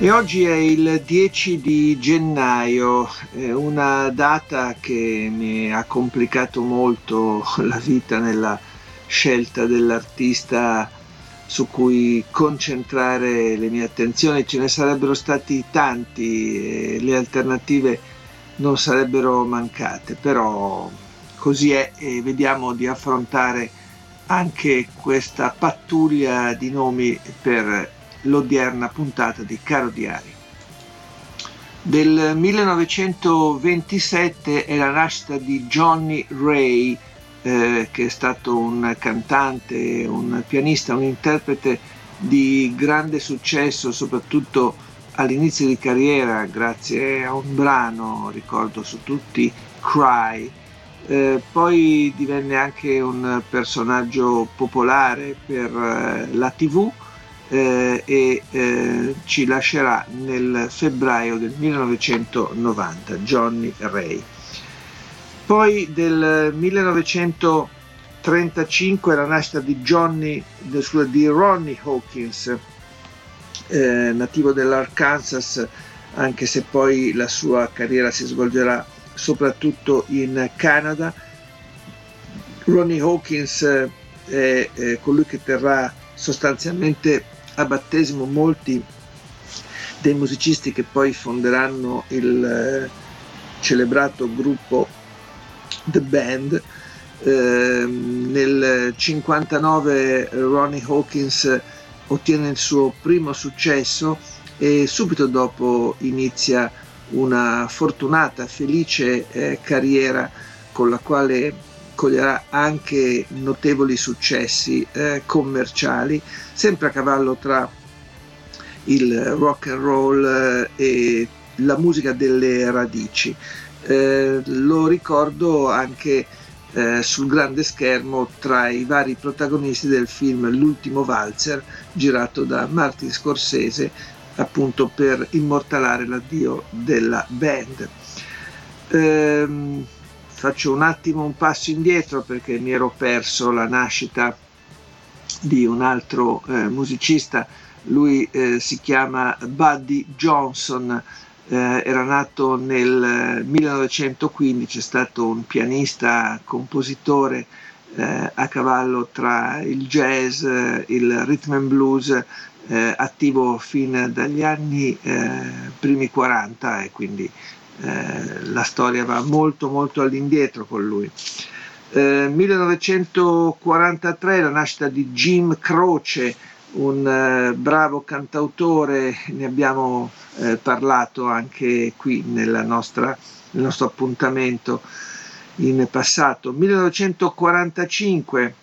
E oggi è il 10 di gennaio, una data che mi ha complicato molto la vita nella scelta dell'artista su cui concentrare le mie attenzioni. Ce ne sarebbero stati tanti e le alternative non sarebbero mancate, però così è e vediamo di affrontare anche questa pattuglia di nomi per l'odierna puntata di Caro Diario. Del 1927 è la nascita di Johnny Ray, eh, che è stato un cantante, un pianista, un interprete di grande successo, soprattutto all'inizio di carriera, grazie a un brano, ricordo su tutti, Cry. Eh, poi divenne anche un personaggio popolare per eh, la TV eh, e eh, ci lascerà nel febbraio del 1990 Johnny Ray. Poi del 1935 la nascita di Johnny, di Ronnie Hawkins, eh, nativo dell'Arkansas, anche se poi la sua carriera si svolgerà soprattutto in Canada. Ronnie Hawkins è, è colui che terrà sostanzialmente a battesimo molti dei musicisti che poi fonderanno il eh, celebrato gruppo The Band. Eh, nel 59 Ronnie Hawkins ottiene il suo primo successo e subito dopo inizia una fortunata, felice eh, carriera con la quale coglierà anche notevoli successi eh, commerciali, sempre a cavallo tra il rock and roll eh, e la musica delle radici. Eh, lo ricordo anche eh, sul grande schermo tra i vari protagonisti del film L'ultimo valzer girato da Martin Scorsese appunto per immortalare l'addio della band. Ehm, faccio un attimo un passo indietro perché mi ero perso la nascita di un altro eh, musicista, lui eh, si chiama Buddy Johnson, eh, era nato nel 1915, è stato un pianista, compositore eh, a cavallo tra il jazz, il rhythm and blues, eh, attivo fin dagli anni eh, primi 40 e quindi eh, la storia va molto molto all'indietro con lui. Eh, 1943 la nascita di Jim Croce, un eh, bravo cantautore, ne abbiamo eh, parlato anche qui nostra, nel nostro appuntamento in passato. 1945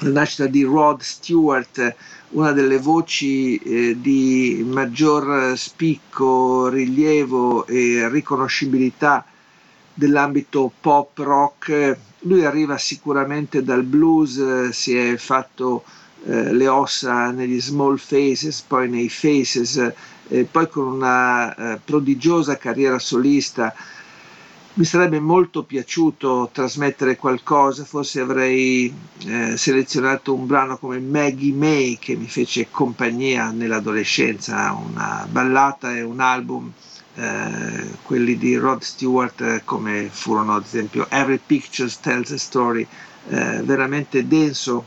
la nascita di Rod Stewart, una delle voci eh, di maggior spicco, rilievo e riconoscibilità dell'ambito pop rock. Lui arriva sicuramente dal blues, si è fatto eh, le ossa negli small faces, poi nei faces, eh, poi con una eh, prodigiosa carriera solista mi sarebbe molto piaciuto trasmettere qualcosa, forse avrei eh, selezionato un brano come Maggie May che mi fece compagnia nell'adolescenza, una ballata e un album, eh, quelli di Rod Stewart eh, come furono ad esempio Every Picture Tells a Story, eh, veramente denso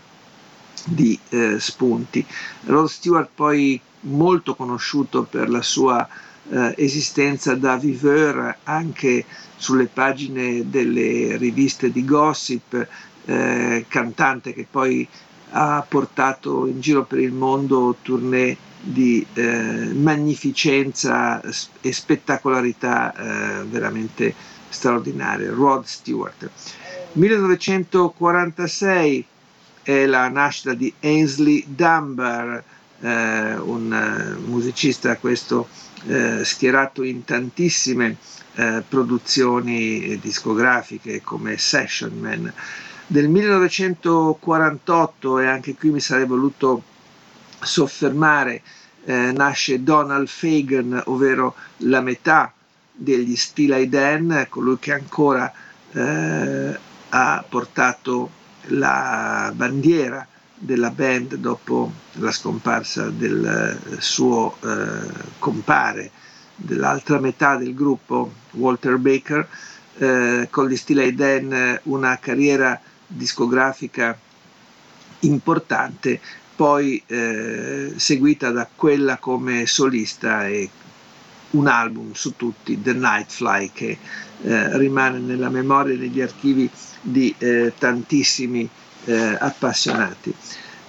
di eh, spunti. Rod Stewart poi molto conosciuto per la sua eh, esistenza da viveur anche sulle pagine delle riviste di gossip, eh, cantante che poi ha portato in giro per il mondo tournée di eh, magnificenza e spettacolarità eh, veramente straordinarie. Rod Stewart. 1946 è la nascita di Ainsley Dunbar, eh, un musicista questo eh, schierato in tantissime eh, produzioni discografiche come Session Man. Del 1948, e anche qui mi sarei voluto soffermare, eh, nasce Donald Fagan, ovvero la metà degli Steely Dan, colui che ancora eh, ha portato la bandiera della band dopo la scomparsa del suo eh, compare dell'altra metà del gruppo, Walter Baker, eh, con gli Steely Dan una carriera discografica importante, poi eh, seguita da quella come solista e un album su tutti, The Nightfly, che eh, rimane nella memoria e negli archivi di eh, tantissimi eh, appassionati.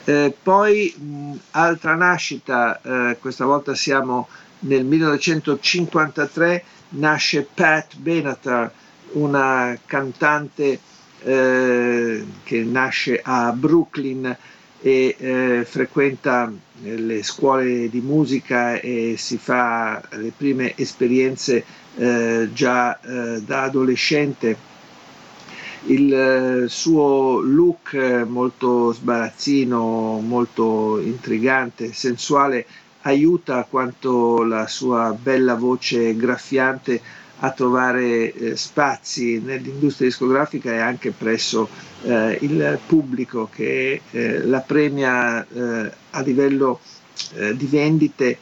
Eh, poi mh, altra nascita, questa volta siamo nel 1953, nasce Pat Benatar, una cantante eh, che nasce a Brooklyn e eh, frequenta le scuole di musica e si fa le prime esperienze eh, già eh, da adolescente. Il eh, suo look molto sbarazzino, molto intrigante, sensuale, aiuta quanto la sua bella voce graffiante a trovare eh, spazi nell'industria discografica e anche presso eh, il pubblico che eh, la premia eh, a livello eh, di vendite,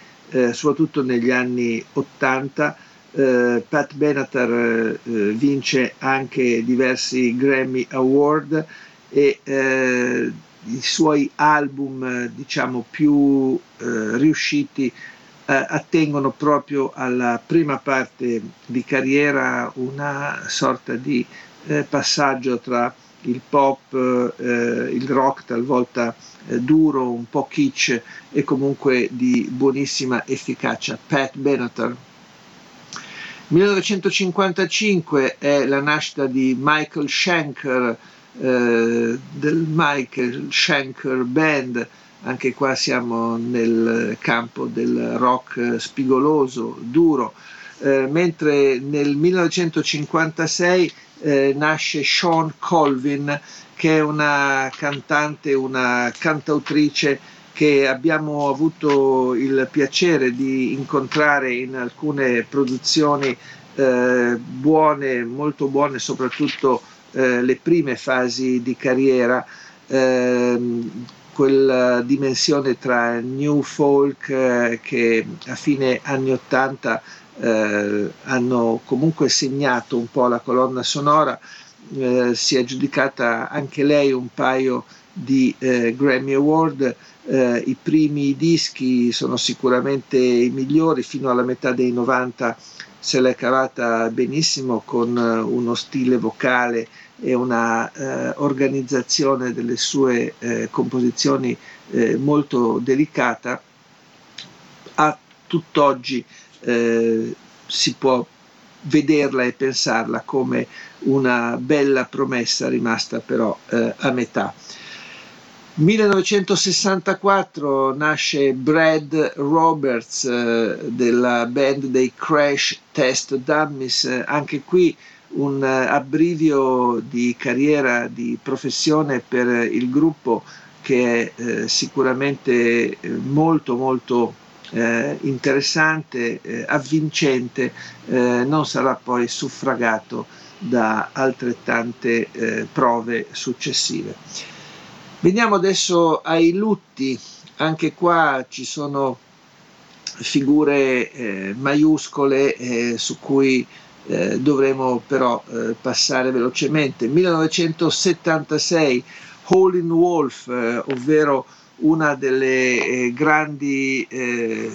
soprattutto negli anni 80 eh, Pat Benatar eh, vince anche diversi Grammy Award e eh, i suoi album diciamo più eh, riusciti eh, attengono proprio alla prima parte di carriera una sorta di eh, passaggio tra il pop, il rock talvolta duro, un po' kitsch e comunque di buonissima efficacia. Pat Benatar 1955 è la nascita di Michael Schenker, eh, del Michael Schenker Band, anche qua siamo nel campo del rock spigoloso, duro, eh, mentre nel 1956 eh, nasce Sean Colvin, che è una cantante, una cantautrice che abbiamo avuto il piacere di incontrare in alcune produzioni eh, buone, molto buone, soprattutto eh, le prime fasi di carriera, eh, quella dimensione tra new folk eh, che a fine anni 80 eh, hanno comunque segnato un po' la colonna sonora, eh, si è aggiudicata anche lei un paio di Grammy Award. Eh, I primi dischi sono sicuramente i migliori, fino alla metà dei 90 se l'è cavata benissimo con eh, uno stile vocale e una eh, organizzazione delle sue eh, composizioni eh, molto delicata. A tutt'oggi eh, si può vederla e pensarla come una bella promessa rimasta però eh, a metà. 1964 nasce Brad Roberts eh, della band dei Crash Test Dummies, anche qui un eh, abbrivio di carriera, di professione per il gruppo che è eh, sicuramente eh, molto molto eh, interessante, eh, avvincente, non sarà poi suffragato da altrettante prove successive. Veniamo adesso ai lutti, anche qua ci sono figure eh, maiuscole eh, su cui eh, dovremo però eh, passare velocemente. 1976 Howlin' Wolf, eh, ovvero una delle eh, grandi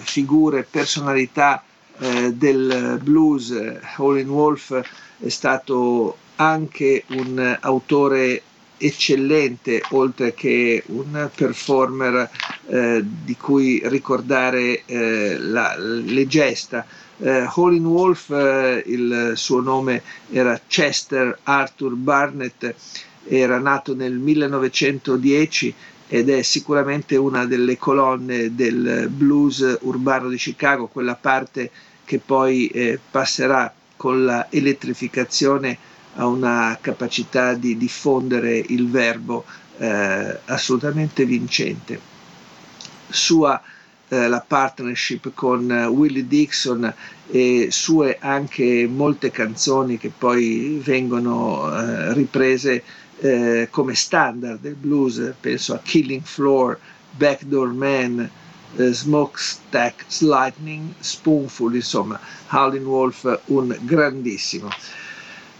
figure, personalità del blues, Howlin' Wolf è stato anche un autore eccellente, oltre che un performer eh, di cui ricordare eh, la, le gesta. Eh, Howlin' Wolf, eh, il suo nome era Chester Arthur Barnett, era nato nel 1910 ed è sicuramente una delle colonne del blues urbano di Chicago, quella parte che poi eh, passerà con la elettrificazione a una capacità di diffondere il verbo eh, assolutamente vincente. Sua eh, la partnership con uh, Willie Dixon e sue anche molte canzoni che poi vengono uh, riprese uh, come standard del blues, penso a Killing Floor, Backdoor Man, Smokestack Lightning, Spoonful, insomma, Howlin' Wolf un grandissimo.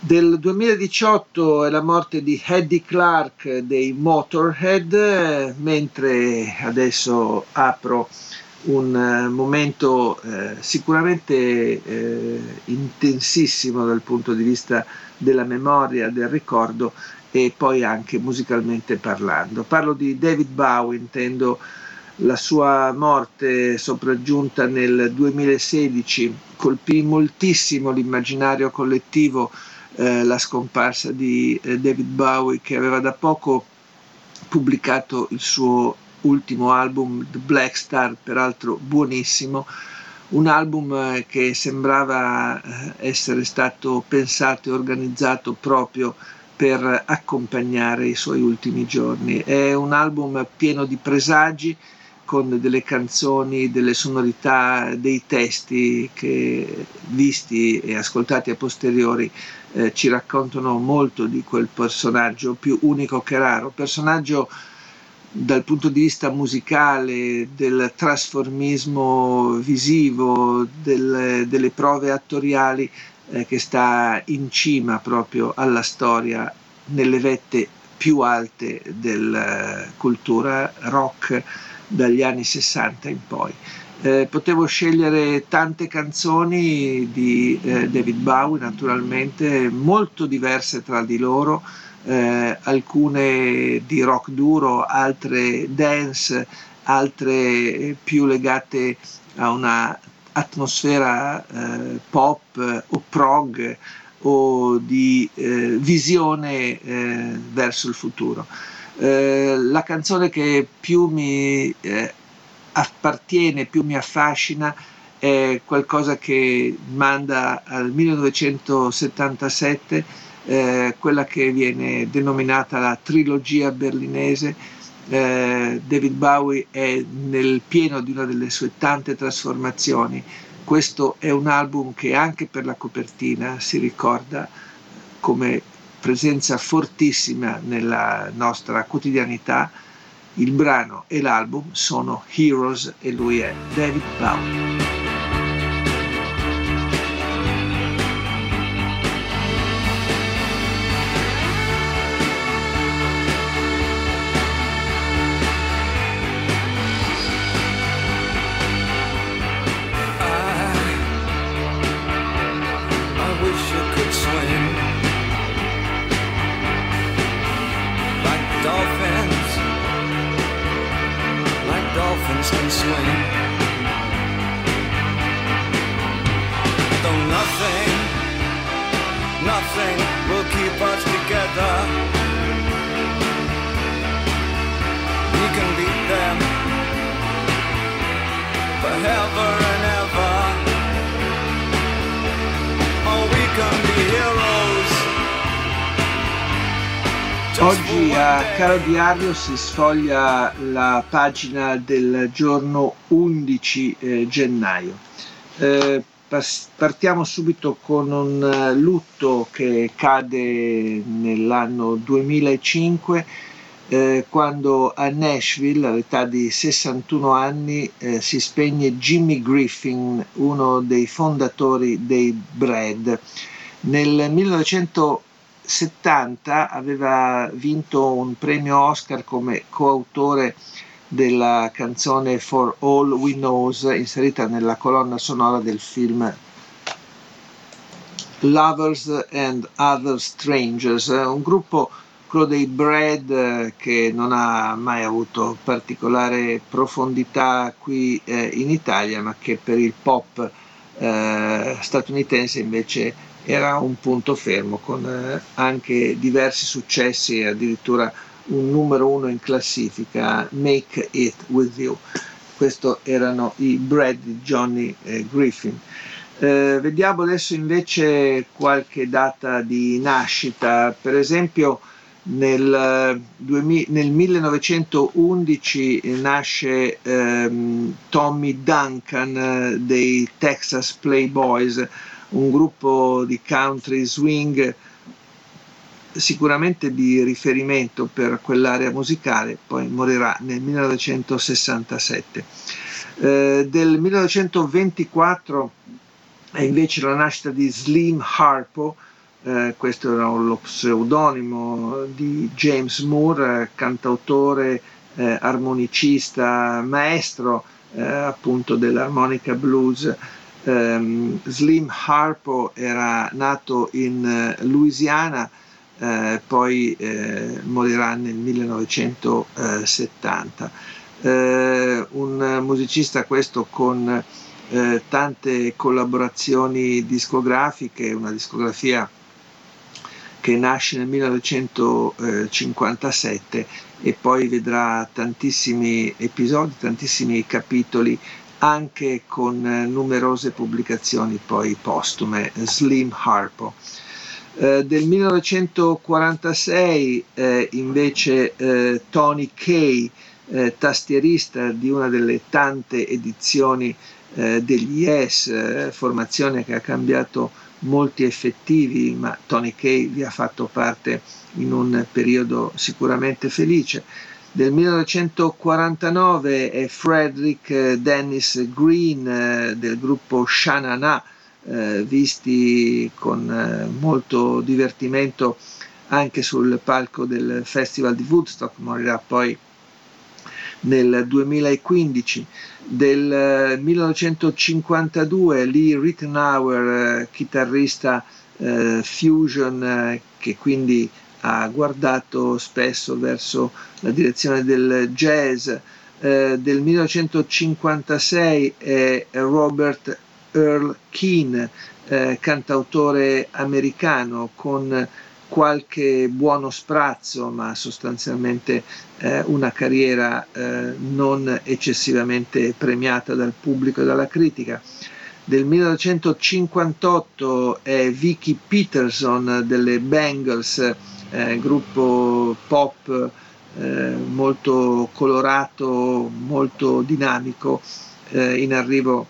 Del 2018 è la morte di Eddie Clark dei Motorhead, mentre adesso apro un eh, momento eh, sicuramente eh, intensissimo dal punto di vista della memoria, del ricordo e poi anche musicalmente parlando. Parlo di David Bowie, intendo la sua morte sopraggiunta nel 2016 colpì moltissimo l'immaginario collettivo eh, la scomparsa di eh, David Bowie che aveva da poco pubblicato il suo ultimo album The Black Star, peraltro buonissimo, un album eh, che sembrava eh, essere stato pensato e organizzato proprio per accompagnare i suoi ultimi giorni. È un album pieno di presagi, con delle canzoni, delle sonorità, dei testi che visti e ascoltati a posteriori eh, ci raccontano molto di quel personaggio più unico che raro, personaggio dal punto di vista musicale, del trasformismo visivo, del, delle prove attoriali eh, che sta in cima proprio alla storia nelle vette più alte della eh, cultura rock dagli anni 60 in poi. Eh, potevo scegliere tante canzoni di eh, David Bowie, naturalmente, molto diverse tra di loro, eh, alcune di rock duro, altre dance, altre più legate a una atmosfera eh, pop o prog o di eh, visione eh, verso il futuro. La canzone che più mi appartiene, più mi affascina è qualcosa che manda al 1977 eh, quella che viene denominata la trilogia berlinese. Eh, David Bowie è nel pieno di una delle sue tante trasformazioni. Questo è un album che anche per la copertina si ricorda come presenza fortissima nella nostra quotidianità. Il brano e l'album sono Heroes e lui è David Bowie. Caro Diario si sfoglia la pagina del giorno 11 eh, gennaio. Eh, partiamo subito con un eh, lutto che cade nell'anno 2005 eh, quando a Nashville all'età di 61 anni si spegne Jimmy Griffin, uno dei fondatori dei Bread. Nel 1970 aveva vinto un premio Oscar come coautore della canzone For All We Knows inserita nella colonna sonora del film Lovers and Other Strangers, un gruppo quello dei Bread che non ha mai avuto particolare profondità qui eh, in Italia ma che per il pop eh, statunitense invece era un punto fermo con eh, anche diversi successi addirittura un numero uno in classifica, Make It With You. Questo erano i Brad di Johnny eh, Griffin. Eh, vediamo adesso invece qualche data di nascita, per esempio nel, 2000, nel 1911 nasce ehm, Tommy Duncan eh, dei Texas Playboys, un gruppo di country swing sicuramente di riferimento per quell'area musicale, poi morirà nel 1967. Eh, del 1924 è invece la nascita di Slim Harpo, eh, questo era lo pseudonimo di James Moore, cantautore, eh, armonicista, maestro eh, appunto dell'armonica blues. Um, Slim Harpo era nato in eh, Louisiana, eh, poi eh, morirà nel 1970. un musicista questo con tante collaborazioni discografiche, una discografia che nasce nel 1957 e poi vedrà tantissimi episodi, tantissimi capitoli anche con numerose pubblicazioni poi postume, Slim Harpo. Eh, del 1946 eh, invece eh, Tony Kay, eh, tastierista di una delle tante edizioni eh, degli Yes, eh, formazione che ha cambiato molti effettivi, ma Tony Kay vi ha fatto parte in un periodo sicuramente felice. Del 1949 è Frederick Dennis Green eh, del gruppo Shanana, eh, visti con eh, molto divertimento anche sul palco del Festival di Woodstock, morirà poi nel 2015 del 1952 eh, Lee Rittenauer, eh, chitarrista eh, fusion eh, che quindi ha guardato spesso verso la direzione del jazz. Eh, del 1956 è Robert Earl Keane, eh, cantautore americano con qualche buono sprazzo, ma sostanzialmente eh, una carriera eh, non eccessivamente premiata dal pubblico e dalla critica. Del 1958 è Vicky Peterson delle Bengals, eh, gruppo pop eh, molto colorato, molto dinamico, eh, in arrivo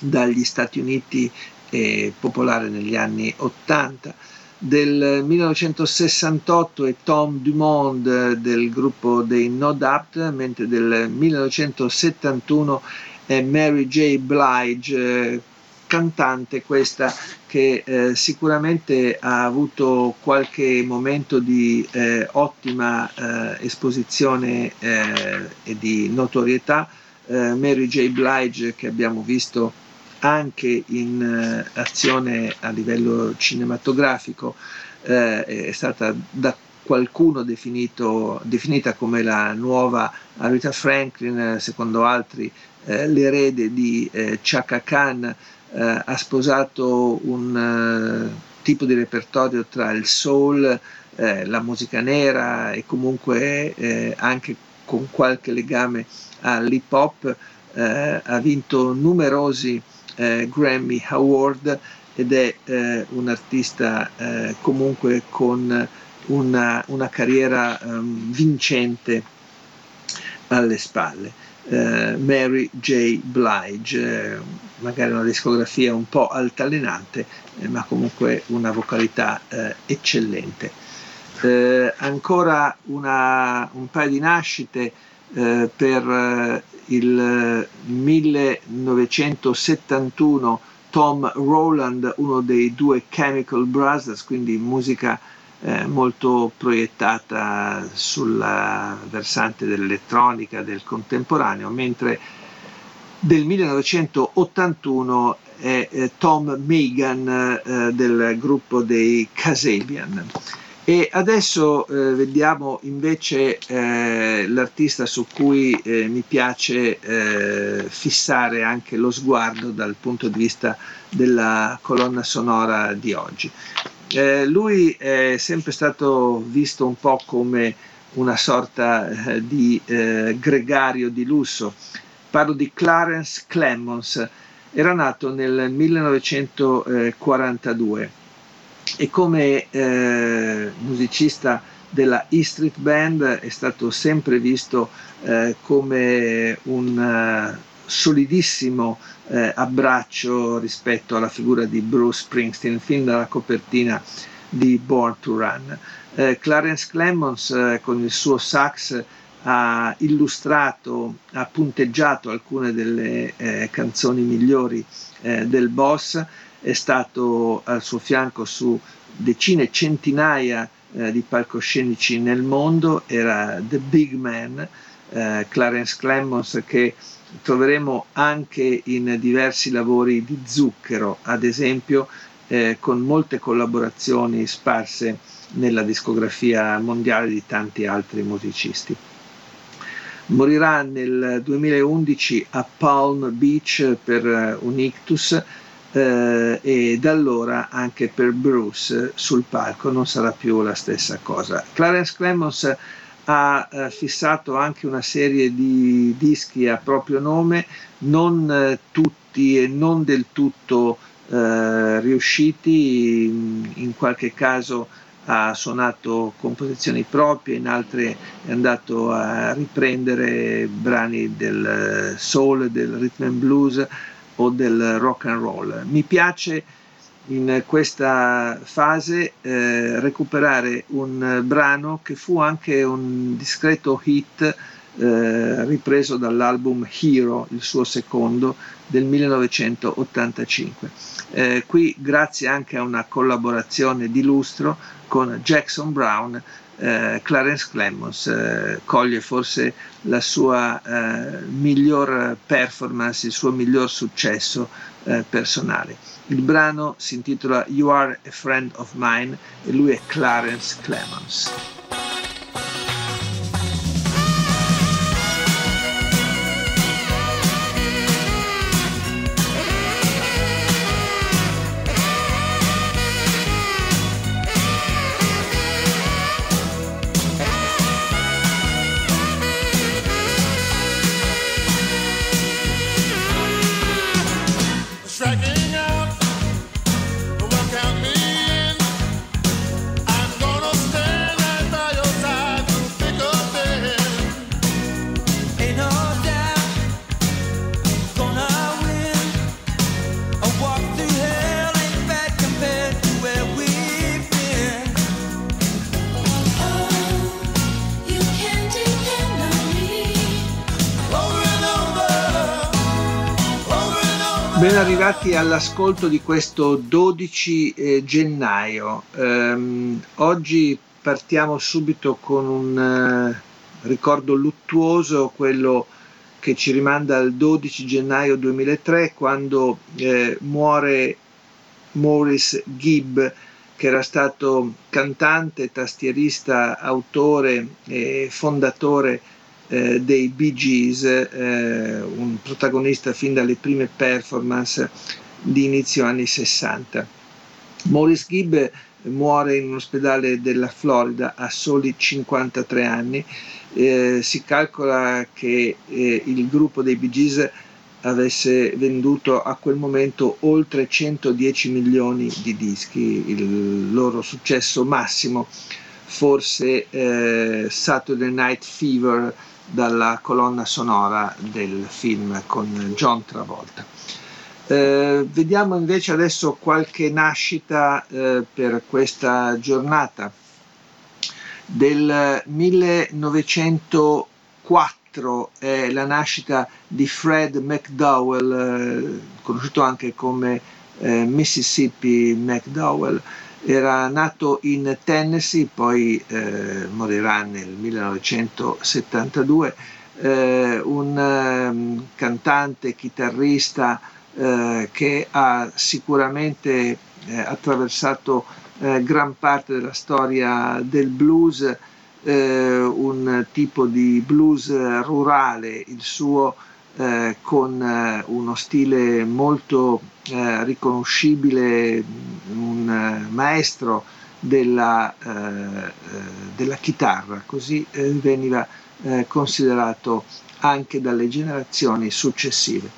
dagli Stati Uniti e popolare negli anni 80 del 1968 è Tom Dumond del gruppo dei No Doubt, mentre del 1971 è Mary J. Blige, cantante questa che eh, sicuramente ha avuto qualche momento di eh, ottima eh, esposizione eh, e di notorietà. Eh, Mary J. Blige che abbiamo visto anche in eh, azione a livello cinematografico è stata da qualcuno definito, definita come la nuova Aretha Franklin, secondo altri l'erede di Chaka Khan, eh, ha sposato un eh, tipo di repertorio tra il soul, la musica nera e comunque anche con qualche legame all'hip hop, ha vinto numerosi eh, Grammy Award ed è eh, un artista eh, comunque con una, una carriera um, vincente alle spalle. Mary J. Blige, eh, magari una discografia un po' altalenante, eh, ma comunque una vocalità eh, eccellente. ancora una, un paio di nascite per il 1971 Tom Rowland, uno dei due Chemical Brothers, quindi musica eh, molto proiettata sul versante dell'elettronica, del contemporaneo, mentre del 1981 è eh, Tom Megan eh, del gruppo dei Kasabian. E adesso eh, vediamo invece eh, l'artista su cui eh, mi piace eh, fissare anche lo sguardo dal punto di vista della colonna sonora di oggi. Lui è sempre stato visto un po' come una sorta di gregario di lusso. Parlo di Clarence Clemons, era nato nel 1942 e come eh, musicista della E Street Band è stato sempre visto eh, come un uh, solidissimo eh, abbraccio rispetto alla figura di Bruce Springsteen fin dalla copertina di Born to Run. Eh, Clarence Clemons eh, con il suo sax ha illustrato, ha punteggiato alcune delle eh, canzoni migliori eh, del boss, è stato al suo fianco su decine, centinaia eh, di palcoscenici nel mondo, era The Big Man, eh, Clarence Clemons che troveremo anche in diversi lavori di Zucchero, ad esempio, eh, con molte collaborazioni sparse nella discografia mondiale di tanti altri musicisti. Morirà nel 2011 a Palm Beach per eh, un ictus eh, e da allora anche per Bruce sul palco non sarà più la stessa cosa. Clarence Clemons ha eh, fissato anche una serie di dischi a proprio nome, non eh, tutti e non del tutto eh, riusciti, in, in qualche caso ha suonato composizioni proprie, in altre è andato a riprendere brani del soul, del rhythm and blues o del rock and roll. Mi piace in questa fase eh, recuperare un brano che fu anche un discreto hit eh, ripreso dall'album Hero, il suo secondo, del 1985. Eh, qui grazie anche a una collaborazione di lustro con Jackson Brown, eh, Clarence Clemons eh, coglie forse la sua eh, miglior performance, il suo miglior successo eh, personale. Il brano si intitola You Are a Friend of Mine e lui è Clarence Clemons. Arrivati all'ascolto di questo 12 eh, gennaio. Um, oggi partiamo subito con un uh, ricordo luttuoso, quello che ci rimanda al 12 gennaio 2003 quando eh, muore Maurice Gibb che era stato cantante, tastierista, autore e fondatore eh, dei Bee Gees, eh, un protagonista fin dalle prime performance di inizio anni 60. Maurice Gibb muore in un ospedale della Florida a soli 53 anni. Eh, si calcola che eh, il gruppo dei Bee Gees avesse venduto a quel momento oltre 110 milioni di dischi, il loro successo massimo forse eh, Saturday Night Fever dalla colonna sonora del film con John Travolta. Eh, vediamo invece adesso qualche nascita eh, per questa giornata. Del 1904 è la nascita di Fred McDowell, eh, conosciuto anche come eh, Mississippi McDowell, era nato in Tennessee, poi eh, morirà nel 1972, eh, un eh, cantante, chitarrista eh, che ha sicuramente eh, attraversato eh, gran parte della storia del blues, un tipo di blues rurale, il suo con uno stile molto eh, riconoscibile, un eh, maestro della, eh, della chitarra, così eh, veniva eh, considerato anche dalle generazioni successive.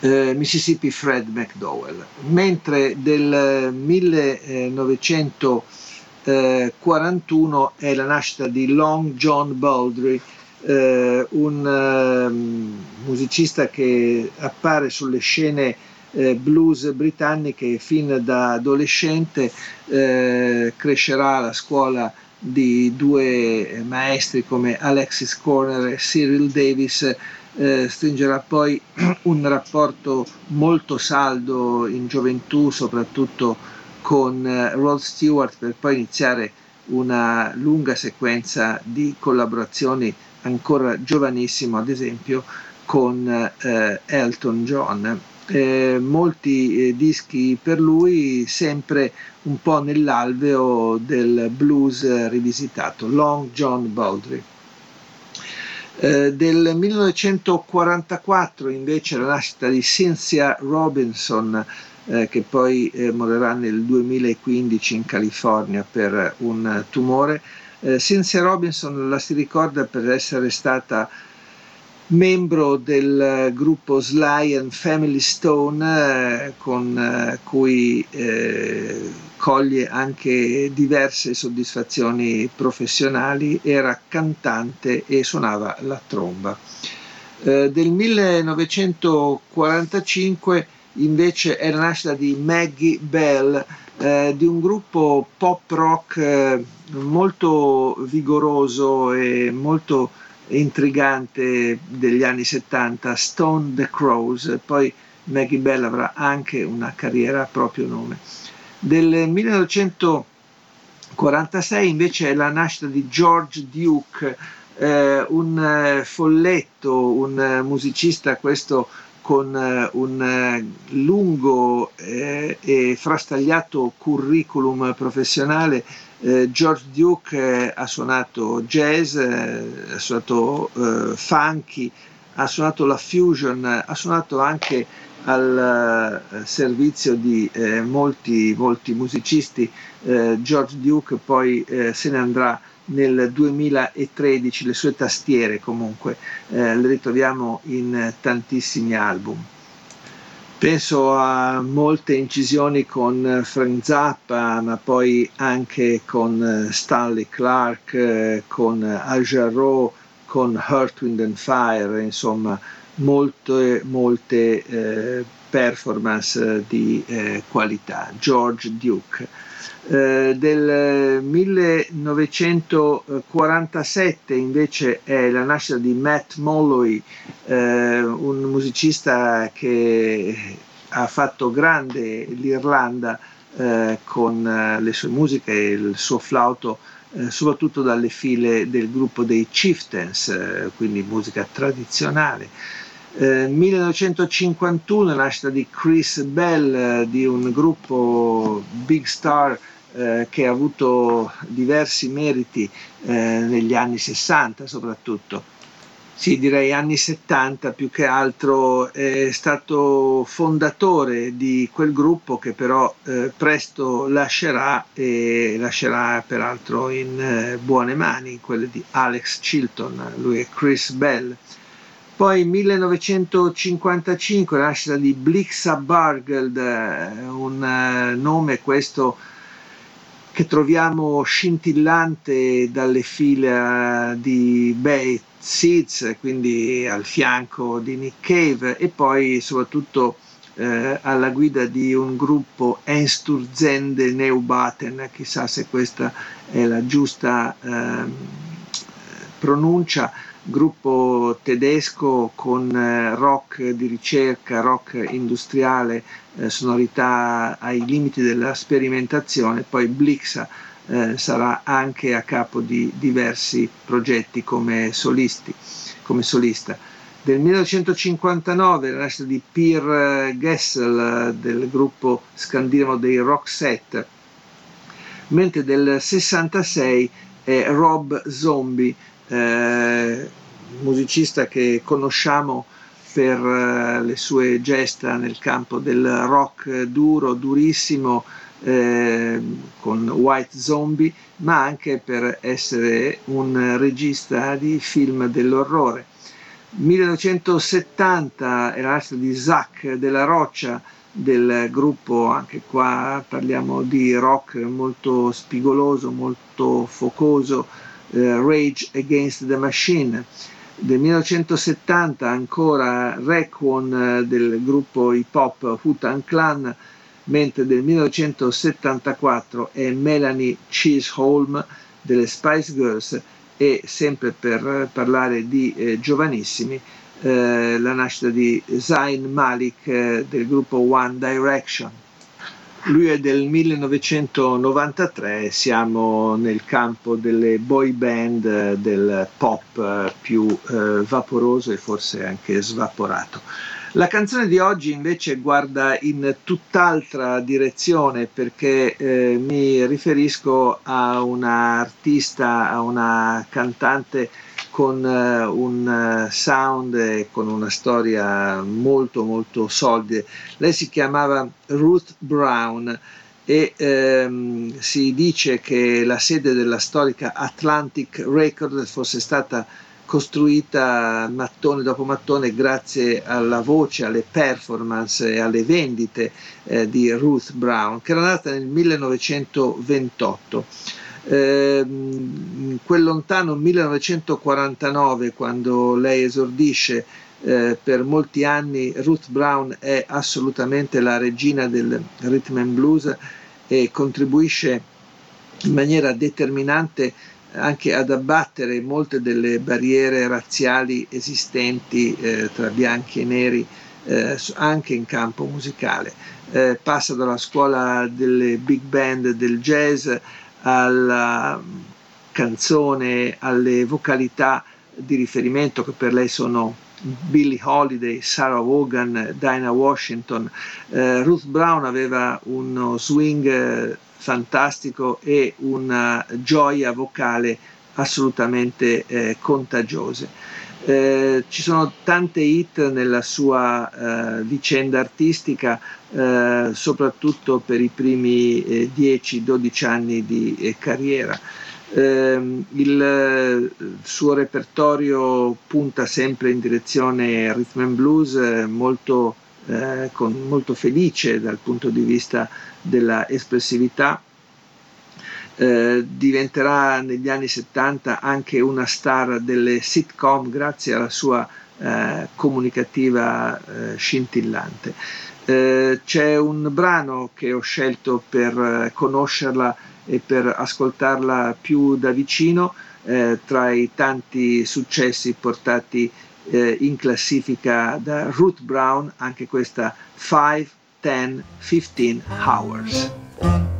Eh, Mississippi Fred McDowell, mentre del 1941 è la nascita di Long John Baldry, eh, un eh, musicista che appare sulle scene eh, blues britanniche fin da adolescente, eh, crescerà alla scuola di due maestri come Alexis Corner e Cyril Davis, eh, stringerà poi un rapporto molto saldo in gioventù, soprattutto con eh, Rod Stewart, per poi iniziare una lunga sequenza di collaborazioni ancora giovanissimo, ad esempio con eh, Elton John. Eh, molti eh, dischi per lui, sempre un po' nell'alveo del blues rivisitato, Long John Baldry. Eh, del 1944 invece la nascita di Cynthia Robinson, eh, che poi eh, morirà nel 2015 in California per un tumore. Eh, Cynthia Robinson la si ricorda per essere stata membro del gruppo Sly and Family Stone eh, con eh, cui eh, coglie anche diverse soddisfazioni professionali, era cantante e suonava la tromba. Eh, del 1945 invece è la nascita di Maggie Bell, eh, di un gruppo pop rock eh, molto vigoroso e molto intrigante degli anni 70, Stone the Crows, poi Maggie Bell avrà anche una carriera a proprio nome. Del 1946 invece è la nascita di George Duke, eh, un eh, folletto, un musicista questo con eh, un eh, lungo eh, e frastagliato curriculum professionale George Duke ha suonato jazz, ha suonato funky, ha suonato la fusion, ha suonato anche al servizio di molti, molti musicisti. George Duke poi se ne andrà nel 2013, le sue tastiere comunque le ritroviamo in tantissimi album. Penso a molte incisioni con Frank Zappa, ma poi anche con Stanley Clark, con Al Jarreau, con Earth, Wind and Fire, insomma molte, molte eh, performance di eh, qualità. George Duke. Eh, del 1947 invece è la nascita di Matt Molloy, eh, un musicista che ha fatto grande l'Irlanda eh, con eh, le sue musiche e il suo flauto eh, soprattutto dalle file del gruppo dei Chieftains, eh, quindi musica tradizionale. Eh, 1951 la nascita di Chris Bell, di un gruppo Big Star eh, che ha avuto diversi meriti eh, negli anni 60 soprattutto. Sì, direi anni 70 più che altro, è stato fondatore di quel gruppo che però eh, presto lascerà e lascerà peraltro in eh, buone mani, quelle di Alex Chilton, lui è Chris Bell. Poi 1955 la nascita di Blixa Bargeld, eh, un eh, nome questo che troviamo scintillante dalle file di Bait Seeds, quindi al fianco di Nick Cave e poi soprattutto eh, alla guida di un gruppo Ensturzende Neubaten, chissà se questa è la giusta eh, pronuncia, gruppo tedesco con eh, rock di ricerca, rock industriale, eh, sonorità ai limiti della sperimentazione, poi Blixa eh, sarà anche a capo di diversi progetti come, solisti, come solista. Del 1959 la nascita di Pierre Gessel del gruppo scandinavo dei Roxette, mentre del 66 è Rob Zombie, eh, musicista che conosciamo per uh, le sue gesta nel campo del rock duro, durissimo, eh, con White Zombie, ma anche per essere un regista di film dell'orrore. 1970 è la nascita di Zach della Roccia, del gruppo, anche qua parliamo di rock molto spigoloso, molto focoso, eh, Rage Against the Machine. Del 1970 ancora Requon eh, del gruppo hip hop Hutan Clan, mentre del 1974 è Melanie Chisholm delle Spice Girls e sempre per parlare di eh, giovanissimi eh, la nascita di Zayn Malik eh, del gruppo One Direction. Lui è del 1993, siamo nel campo delle boy band eh, del pop eh, più eh, vaporoso e forse anche svaporato. La canzone di oggi invece guarda in tutt'altra direzione perché eh, mi riferisco a una artista, a una cantante con uh, un uh, sound e con una storia molto molto solide. Lei si chiamava Ruth Brown e ehm, si dice che la sede della storica Atlantic Records fosse stata costruita mattone dopo mattone grazie alla voce, alle performance e alle vendite eh, di Ruth Brown, che era nata nel 1928 in quel lontano 1949, quando lei esordisce eh, per molti anni, Ruth Brown è assolutamente la regina del rhythm and blues e contribuisce in maniera determinante anche ad abbattere molte delle barriere razziali esistenti eh, tra bianchi e neri eh, anche in campo musicale. Eh, passa dalla scuola delle big band del jazz alla canzone, alle vocalità di riferimento che per lei sono Billie Holiday, Sarah Vaughan, Dinah Washington. Eh, Ruth Brown aveva uno swing eh, fantastico e una gioia vocale assolutamente eh, contagiose. Eh, ci sono tante hit nella sua eh, vicenda artistica, eh, soprattutto per i primi 10-12 eh, anni di eh, carriera. Ehm, il eh, suo repertorio punta sempre in direzione rhythm and blues, molto, con, molto felice dal punto di vista della espressività eh, diventerà negli anni 70 anche una star delle sitcom grazie alla sua eh, comunicativa eh, scintillante. Eh, c'è un brano che ho scelto per eh, conoscerla e per ascoltarla più da vicino tra i tanti successi portati in classifica da Ruth Brown, anche questa 5, 10, 15 Hours.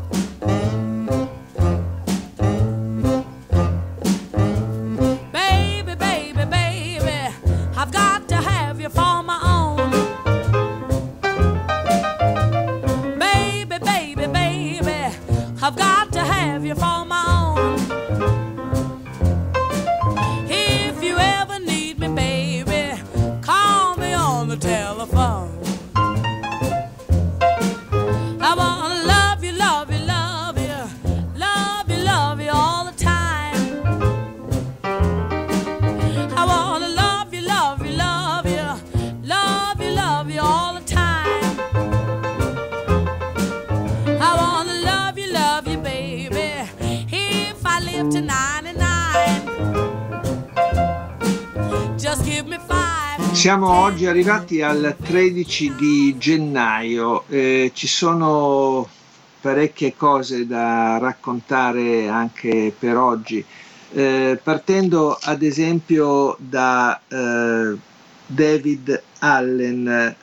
Oggi arrivati al 13 di gennaio, eh, ci sono parecchie cose da raccontare anche per oggi, eh, partendo ad esempio da eh, David Allen, eh,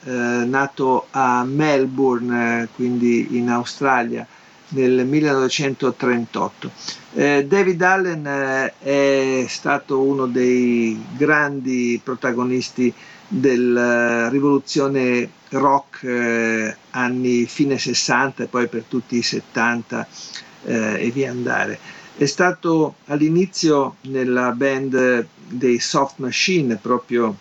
nato a Melbourne, quindi in Australia, nel 1938. Eh, David Allen eh, è stato uno dei grandi protagonisti della rivoluzione rock eh, anni fine 60 e poi per tutti i 70 eh, e via andare. È stato all'inizio nella band dei Soft Machine, proprio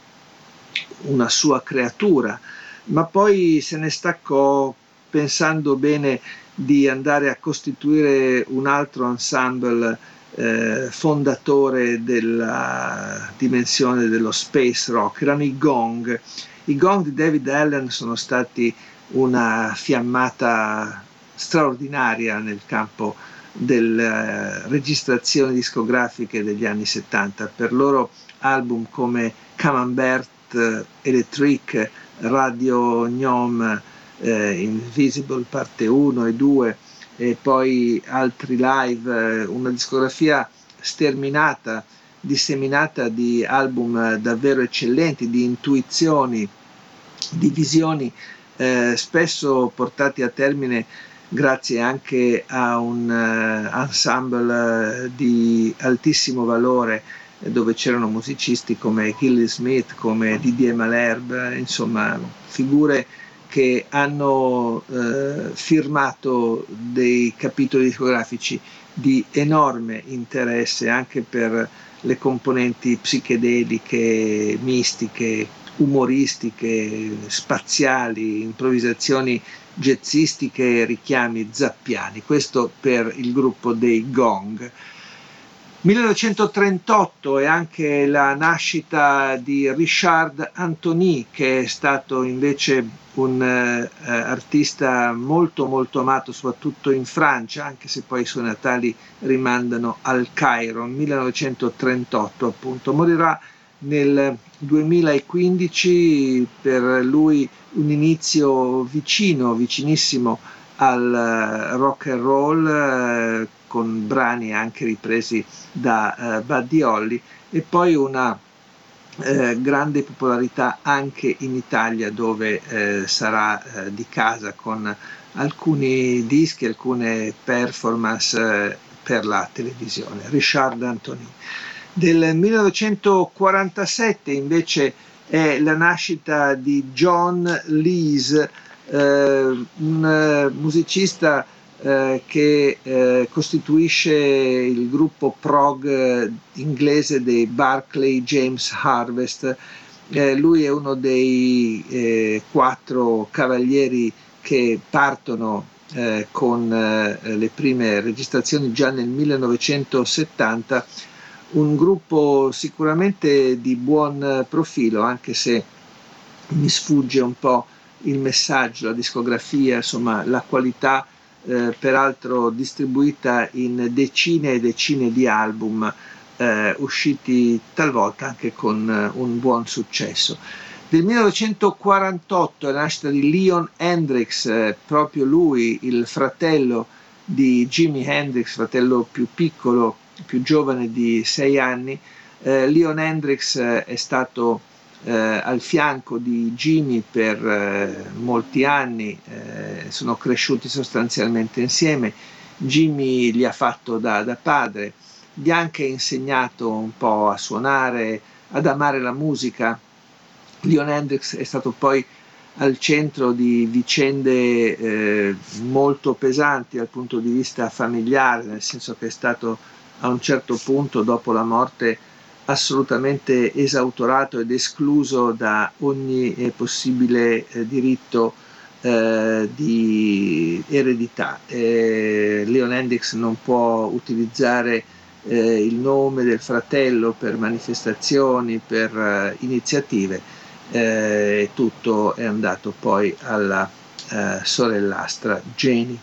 una sua creatura, ma poi se ne staccò pensando bene di andare a costituire un altro ensemble eh, fondatore della dimensione dello space rock, erano i gong. I gong di David Allen sono stati una fiammata straordinaria nel campo delle eh, registrazioni discografiche degli anni 70. Per loro album come Camembert, eh, Electric, Radio Gnome, eh, Invisible parte 1 e 2 e poi altri live, eh, una discografia sterminata, disseminata di album davvero eccellenti, di intuizioni, di visioni eh, spesso portati a termine grazie anche a un uh, ensemble di altissimo valore dove c'erano musicisti come Gilly Smith, come Didier Malherbe, insomma figure che hanno eh, firmato dei capitoli discografici di enorme interesse anche per le componenti psichedeliche, mistiche, umoristiche, spaziali, improvvisazioni jazzistiche, richiami zappiani. Questo per il gruppo dei Gong. 1938 è anche la nascita di Richard Anthony, che è stato invece un eh, artista molto molto amato soprattutto in Francia, anche se poi i suoi natali rimandano al Cairo, 1938 appunto. Morirà nel 2015 per lui un inizio vicino, vicinissimo al rock and roll eh, con brani anche ripresi da eh, Buddy Holly e poi una eh, grande popolarità anche in Italia dove eh, sarà eh, di casa con alcuni dischi, alcune performance eh, per la televisione. Richard Anthony. Del 1947 invece è la nascita di John Lees, eh, un musicista eh, che eh, costituisce il gruppo prog eh, inglese dei Barclay James Harvest. Eh, lui è uno dei eh, quattro cavalieri che partono con le prime registrazioni già nel 1970 un gruppo sicuramente di buon profilo, anche se mi sfugge un po' il messaggio, la discografia, insomma la qualità eh, peraltro distribuita in decine e decine di album eh, usciti talvolta anche con eh, un buon successo. Del 1948 è la nascita di Leon Hendrix, eh, proprio lui, il fratello di Jimi Hendrix, fratello più piccolo, più giovane di sei anni. Eh, Leon Hendrix è stato eh, al fianco di Jimmy per eh, molti anni, eh, sono cresciuti sostanzialmente insieme. Jimmy gli ha fatto da, da padre, gli ha anche insegnato un po' a suonare, ad amare la musica. Leon Hendrix è stato poi al centro di vicende eh, molto pesanti dal punto di vista familiare, nel senso che è stato a un certo punto dopo la morte assolutamente esautorato ed escluso da ogni eh, possibile eh, diritto eh, di eredità. Eh, Leon Hendrix non può utilizzare eh, il nome del fratello per manifestazioni, per eh, iniziative, tutto è andato poi alla sorellastra Jenny.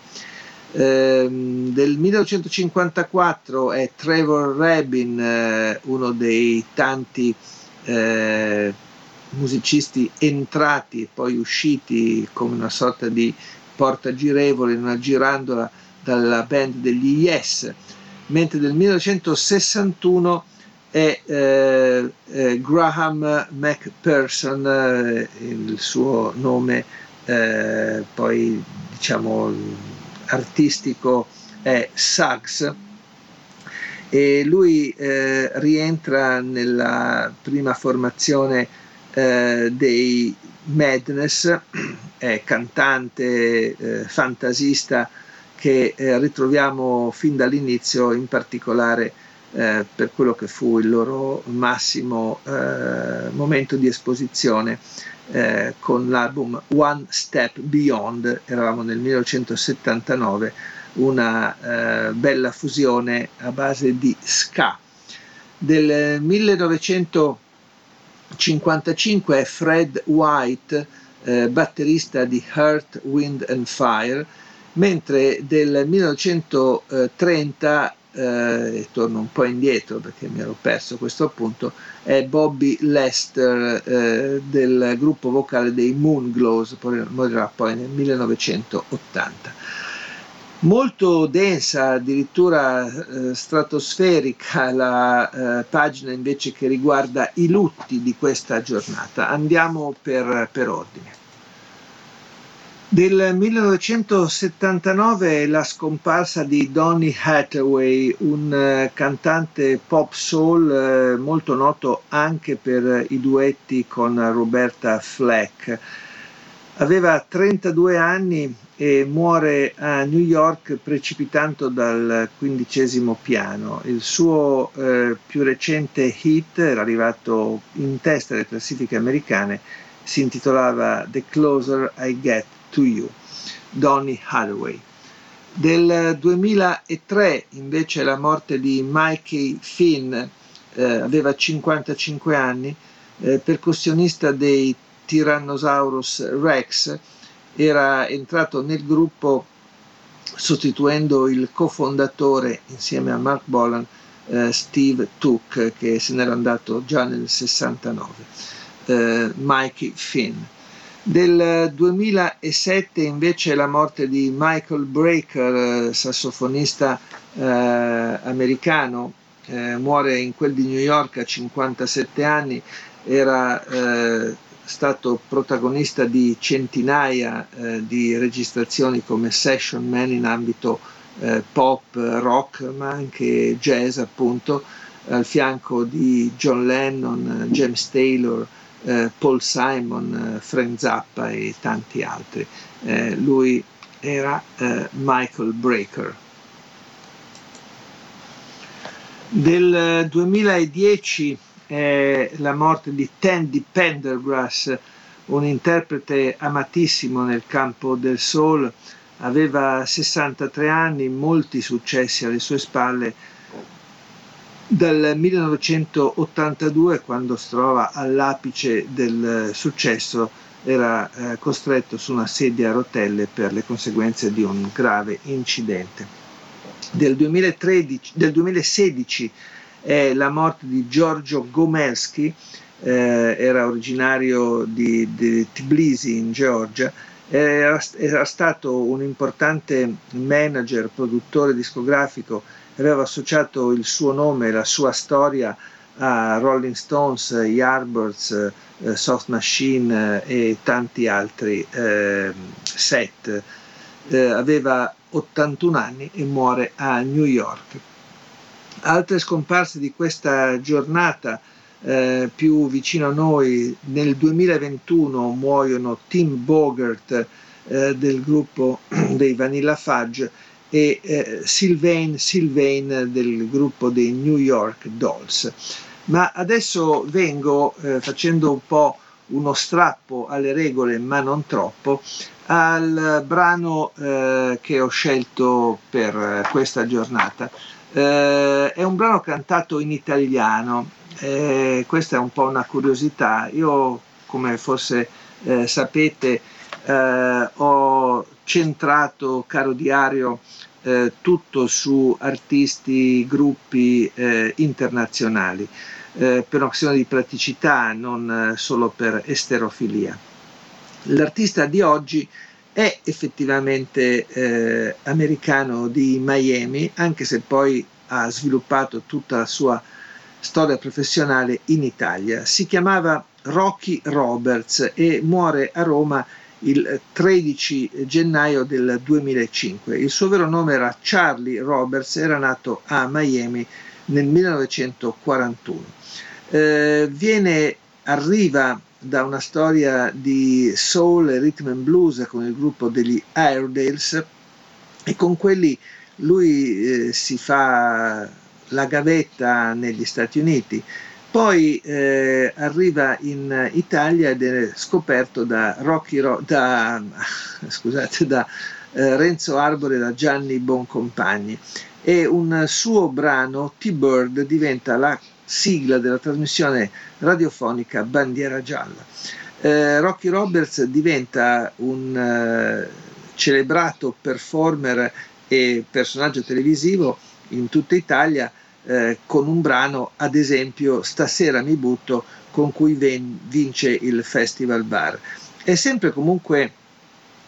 Ehm, del 1954 è Trevor Rabin, eh, uno dei tanti eh, musicisti entrati e poi usciti come una sorta di porta girevole in una girandola dalla band degli Yes, mentre del 1961 è eh, eh, Graham McPherson, eh, il suo nome eh, poi diciamo artistico è Suggs e lui eh, rientra nella prima formazione eh, dei Madness, è cantante, eh, fantasista che eh, ritroviamo fin dall'inizio, in particolare eh, per quello che fu il loro massimo eh, momento di esposizione eh, con l'album One Step Beyond, eravamo nel 1979, una eh, bella fusione a base di ska. Del 1955 è Fred White, eh, batterista di Earth, Wind and Fire, mentre del 1930 eh, e torno un po' indietro perché mi ero perso questo appunto, è Bobby Lester eh, del gruppo vocale dei Moonglows, morirà poi nel 1980. Molto densa, addirittura eh, stratosferica la eh, pagina invece che riguarda i lutti di questa giornata. Andiamo per, per ordine. Del 1979 la scomparsa di Donny Hathaway, un uh, cantante pop soul uh, molto noto anche per i duetti con Roberta Fleck. Aveva 32 anni e muore a New York precipitando dal quindicesimo piano. Il suo uh, più recente hit era arrivato in testa alle classifiche americane, si intitolava The Closer I Get to You, Donny Hathaway. Del 2003 invece la morte di Mikey Finn, eh, aveva 55 anni, eh, percussionista dei Tyrannosaurus Rex, era entrato nel gruppo sostituendo il cofondatore insieme a Mark Bolan, eh, Steve Took, che se n'era andato già nel 69. Eh, Mikey Finn. Del 2007 invece la morte di Michael Breaker, eh, sassofonista eh, americano, eh, muore in quel di New York a 57 anni, era eh, stato protagonista di centinaia eh, di registrazioni come session man in ambito eh, pop, rock, ma anche jazz appunto, al fianco di John Lennon, James Taylor, eh, Paul Simon, eh, Frank Zappa e tanti altri. Eh, lui era eh, Michael Breaker. Del 2010 è la morte di Tandy Pendergrass, un interprete amatissimo nel campo del soul, aveva 63 anni, molti successi alle sue spalle, dal 1982, quando si trova all'apice del successo, era eh, costretto su una sedia a rotelle per le conseguenze di un grave incidente. Del, 2013, del 2016 è la morte di Giorgio Gomelski, eh, era originario di, di Tbilisi in Georgia, era, era stato un importante manager, produttore discografico aveva associato il suo nome e la sua storia a Rolling Stones, Yardbirds, eh, Soft Machine eh, e tanti altri eh, set. Eh, aveva 81 anni e muore a New York. Altre scomparse di questa giornata eh, più vicino a noi, nel 2021 muoiono Tim Bogert eh, del gruppo dei Vanilla Fudge e eh, Sylvain Sylvain del gruppo dei New York Dolls. Ma adesso vengo eh, facendo un po' uno strappo alle regole, ma non troppo, al brano eh, che ho scelto per eh, questa giornata. Eh, è un brano cantato in italiano, eh, questa è un po' una curiosità. Io, come forse sapete, ho centrato, caro diario, eh, tutto su artisti, gruppi eh, internazionali, eh, per una questione di praticità, non eh, solo per esterofilia. L'artista di oggi è effettivamente eh, americano di Miami, anche se poi ha sviluppato tutta la sua storia professionale in Italia. Si chiamava Rocky Roberts e muore a Roma il 13 gennaio del 2005. Il suo vero nome era Charlie Roberts, era nato a Miami nel 1941. Eh, viene, arriva da una storia di soul e rhythm and blues con il gruppo degli Airedales e con quelli lui eh, si fa la gavetta negli Stati Uniti, poi eh, arriva in Italia ed è scoperto da, Rocky Ro- da, scusate, da eh, Renzo Arbore e da Gianni Boncompagni e un suo brano, T-Bird, diventa la sigla della trasmissione radiofonica Bandiera Gialla. Eh, Rocky Roberts diventa un eh, celebrato performer e personaggio televisivo in tutta Italia eh, con un brano, ad esempio Stasera mi butto, con cui ven- vince il Festival Bar. È sempre comunque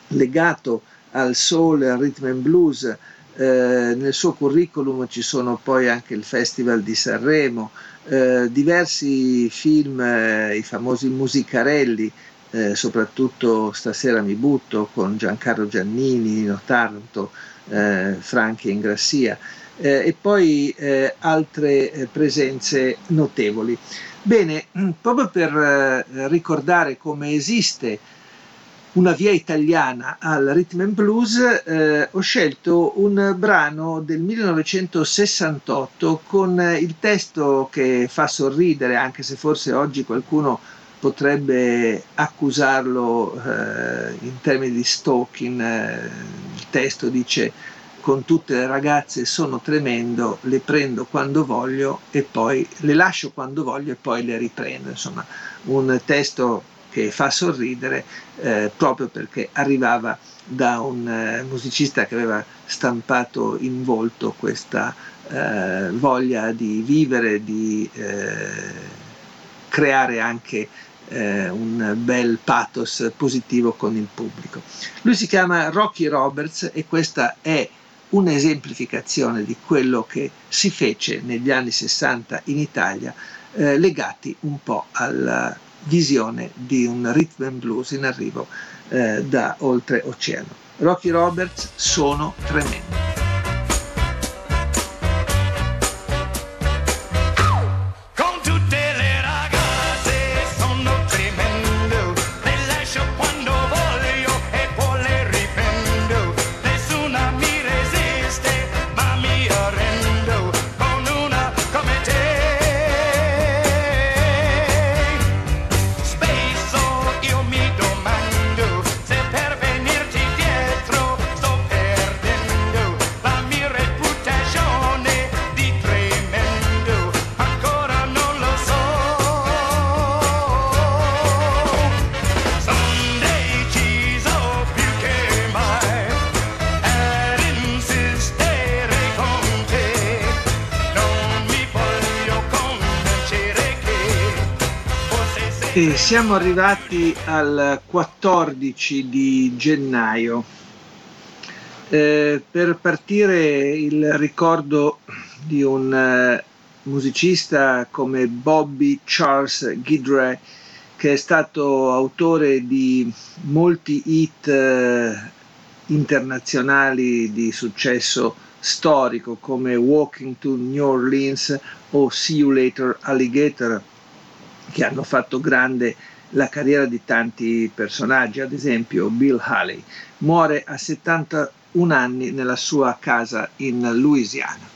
legato al soul al rhythm and blues. Eh, nel suo curriculum ci sono poi anche il Festival di Sanremo, eh, diversi film, eh, i famosi musicarelli, eh, soprattutto Stasera mi butto con Giancarlo Giannini, Nino Taranto, eh, Franchi Ingrassia eh, e poi eh, altre eh, presenze notevoli. Bene, proprio per eh, ricordare come esiste una via italiana al rhythm and blues, eh, ho scelto un brano del 1968 con il testo che fa sorridere, anche se forse oggi qualcuno potrebbe accusarlo eh, in termini di stalking. Eh, il testo dice con tutte le ragazze sono tremendo, le prendo quando voglio e poi le lascio quando voglio e poi le riprendo. Insomma, un testo che fa sorridere eh, proprio perché arrivava da un eh, musicista che aveva stampato in volto questa eh, voglia di vivere, di eh, creare anche eh, un bel pathos positivo con il pubblico. Lui si chiama Rocky Roberts e questa è un'esemplificazione di quello che si fece negli anni 60 in Italia, eh, legati un po' alla visione di un rhythm and blues in arrivo eh, da oltre oceano. Rocky Roberts sono tremendi. Siamo arrivati al 14 di gennaio. Eh, per partire il ricordo di un eh, musicista come Bobby Charles Guidry, che è stato autore di molti hit eh, internazionali di successo storico come Walking to New Orleans o See You Later Alligator che hanno fatto grande la carriera di tanti personaggi, ad esempio Bill Haley, muore a 71 anni nella sua casa in Louisiana.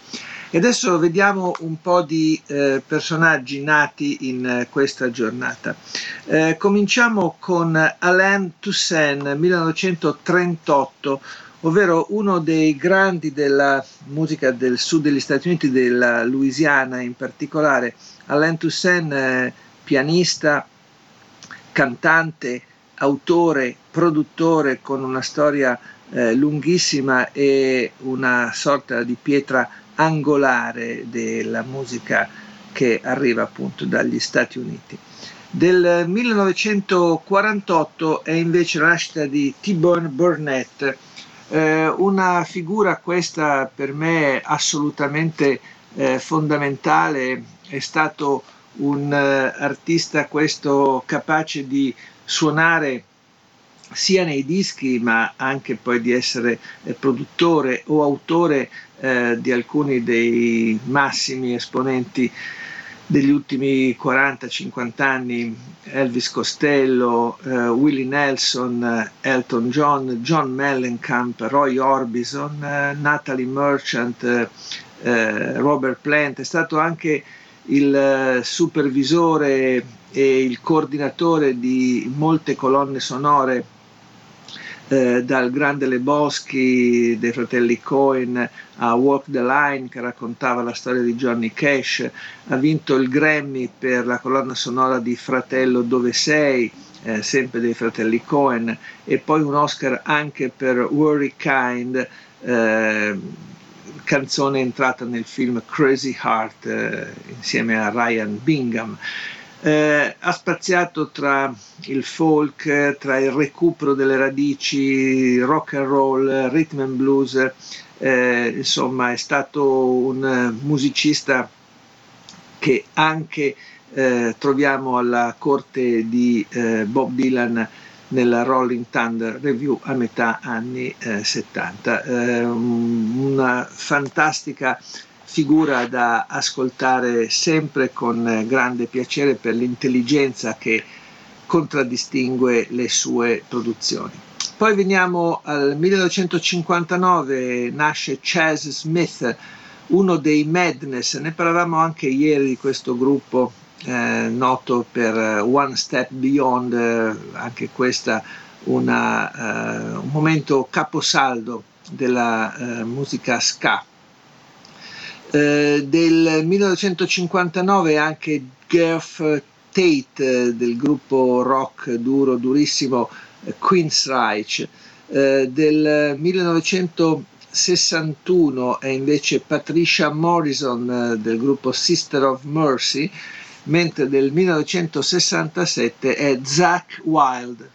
E adesso vediamo un po' di eh, personaggi nati in eh, questa giornata. Eh, cominciamo con Alain Toussaint, 1938, ovvero uno dei grandi della musica del sud degli Stati Uniti, della Louisiana in particolare. Alain Toussaint eh, pianista, cantante, autore, produttore con una storia eh, lunghissima e una sorta di pietra angolare della musica che arriva appunto dagli Stati Uniti. Del 1948 è invece la nascita di T-Bone Burnett, eh, una figura questa per me assolutamente eh, fondamentale, è stato un uh, artista questo capace di suonare sia nei dischi ma anche poi di essere eh, produttore o autore eh, di alcuni dei massimi esponenti degli ultimi 40-50 anni, Elvis Costello, eh, Willie Nelson, Elton John, John Mellencamp, Roy Orbison, eh, Natalie Merchant, eh, Robert Plant, è stato anche il eh, supervisore e il coordinatore di molte colonne sonore eh, dal Grande Leboschi dei fratelli Cohen a Walk the Line che raccontava la storia di Johnny Cash, ha vinto il Grammy per la colonna sonora di Fratello Dove Sei, eh, sempre dei fratelli Cohen, e poi un Oscar anche per Worry Kind, eh, canzone entrata nel film Crazy Heart eh, insieme a Ryan Bingham. Eh, ha spaziato tra il folk, tra il recupero delle radici, rock and roll, rhythm and blues, eh, insomma è stato un musicista che anche eh, troviamo alla corte di eh, Bob Dylan nella Rolling Thunder Review a metà anni 70. Eh, una fantastica figura da ascoltare sempre con grande piacere per l'intelligenza che contraddistingue le sue produzioni. Poi veniamo al 1959, nasce Chaz Smith, uno dei Madness, ne parlavamo anche ieri di questo gruppo eh, noto per One Step Beyond, eh, anche questa una, eh, un momento caposaldo della eh, musica ska eh, del 1959 anche Geoff Tate eh, del gruppo rock duro, durissimo eh, Queensryche. Eh, del 1961 è invece Patricia Morrison eh, del gruppo Sister of Mercy, mentre del 1967 è Zach Wild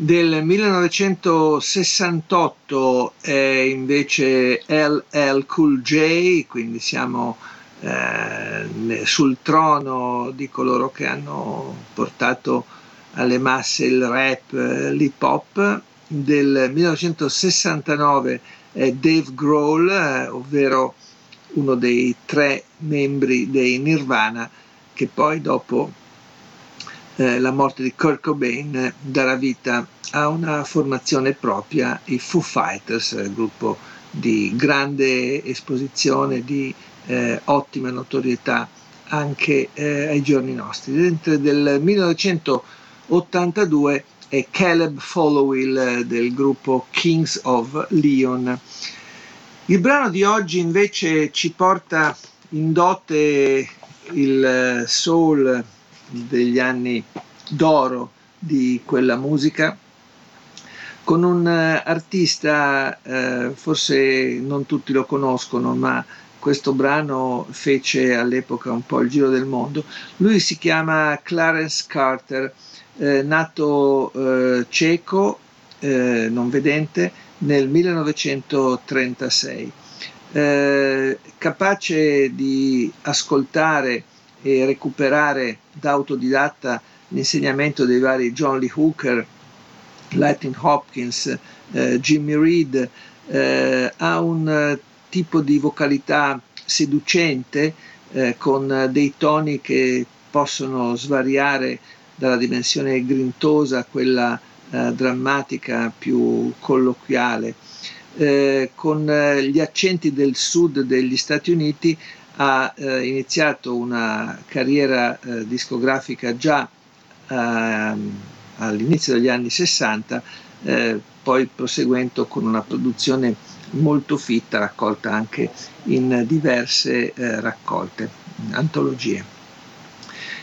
del 1968 è invece LL Cool J, quindi siamo eh, sul trono di coloro che hanno portato alle masse il rap, l'hip hop. Del 1969 è Dave Grohl, eh, ovvero uno dei tre membri dei Nirvana che poi dopo eh, la morte di Kurt Cobain eh, darà vita a una formazione propria, i Foo Fighters, eh, gruppo di grande esposizione, di eh, ottima notorietà anche eh, ai giorni nostri. Dentro del 1982 è Caleb Followill del gruppo Kings of Leon. Il brano di oggi invece ci porta in dote il soul degli anni d'oro di quella musica con un uh, artista, uh, forse non tutti lo conoscono, ma questo brano fece all'epoca un po' il giro del mondo. Lui si chiama Clarence Carter, eh, nato eh, cieco, eh, non vedente, nel 1936. Capace di ascoltare e recuperare da autodidatta l'insegnamento dei vari John Lee Hooker, Lightning Hopkins, eh, Jimmy Reed, eh, ha un eh, tipo di vocalità seducente eh, con dei toni che possono svariare dalla dimensione grintosa a quella eh, drammatica più colloquiale. Eh, con gli accenti del sud degli Stati Uniti ha eh, iniziato una carriera eh, discografica già ehm, all'inizio degli anni 60, eh, poi proseguendo con una produzione molto fitta, raccolta anche in diverse eh, raccolte, antologie.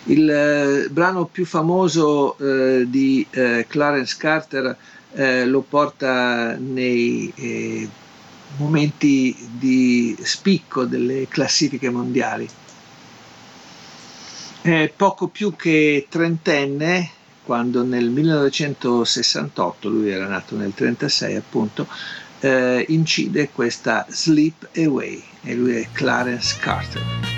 Il eh, brano più famoso eh, di Clarence Carter lo porta nei momenti di spicco delle classifiche mondiali. È poco più che trentenne quando nel 1968, lui era nato nel 1936 appunto, eh, incide questa Sleep Away e lui è Clarence Carter.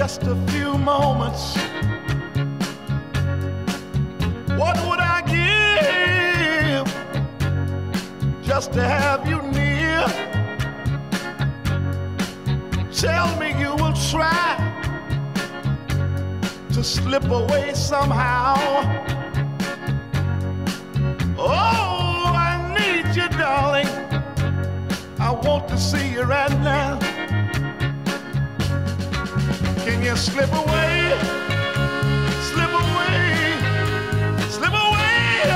Just a few moments? What would I give just to have you near? tell me you will try to slip away somehow. Oh, I need you, darling. I want to see you right now. Can you slip away? Slip away. Slip away.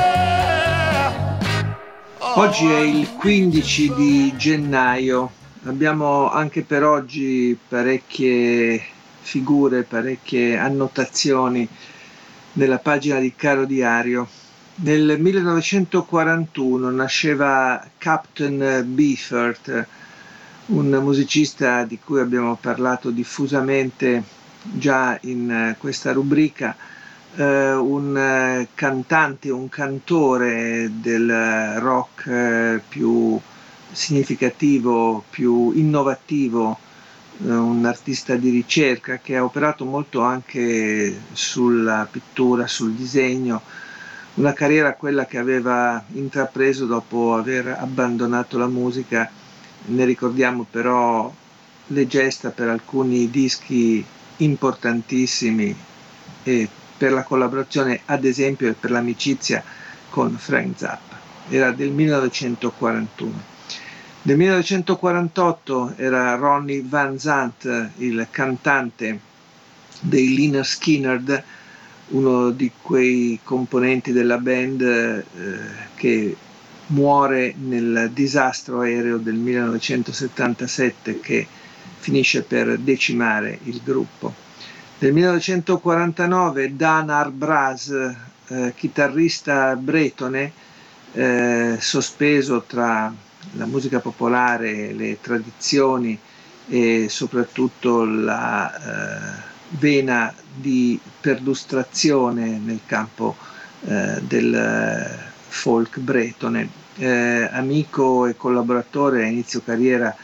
Oh, Oggi è il 15 di gennaio, abbiamo anche per oggi parecchie figure, parecchie annotazioni nella pagina di Caro Diario. Nel 1941 nasceva Captain Beefheart, un musicista di cui abbiamo parlato diffusamente già in eh, questa rubrica, eh, un eh, cantante, un cantore del rock eh, più significativo, più innovativo, eh, un artista di ricerca che ha operato molto anche sulla pittura, sul disegno, una carriera quella che aveva intrapreso dopo aver abbandonato la musica, ne ricordiamo però le gesta per alcuni dischi importantissimi e per la collaborazione ad esempio e per l'amicizia con Frank Zappa. Era del 1941. Nel 1948 era Ronnie Van Zant, il cantante dei Liner Skinner, uno di quei componenti della band eh, che muore nel disastro aereo del 1977 che finisce per decimare il gruppo. Nel 1949 Dan Arbraz, eh, chitarrista bretone, eh, sospeso tra la musica popolare, le tradizioni e soprattutto la eh, vena di perlustrazione nel campo eh, del folk bretone. Eh, amico e collaboratore a inizio carriera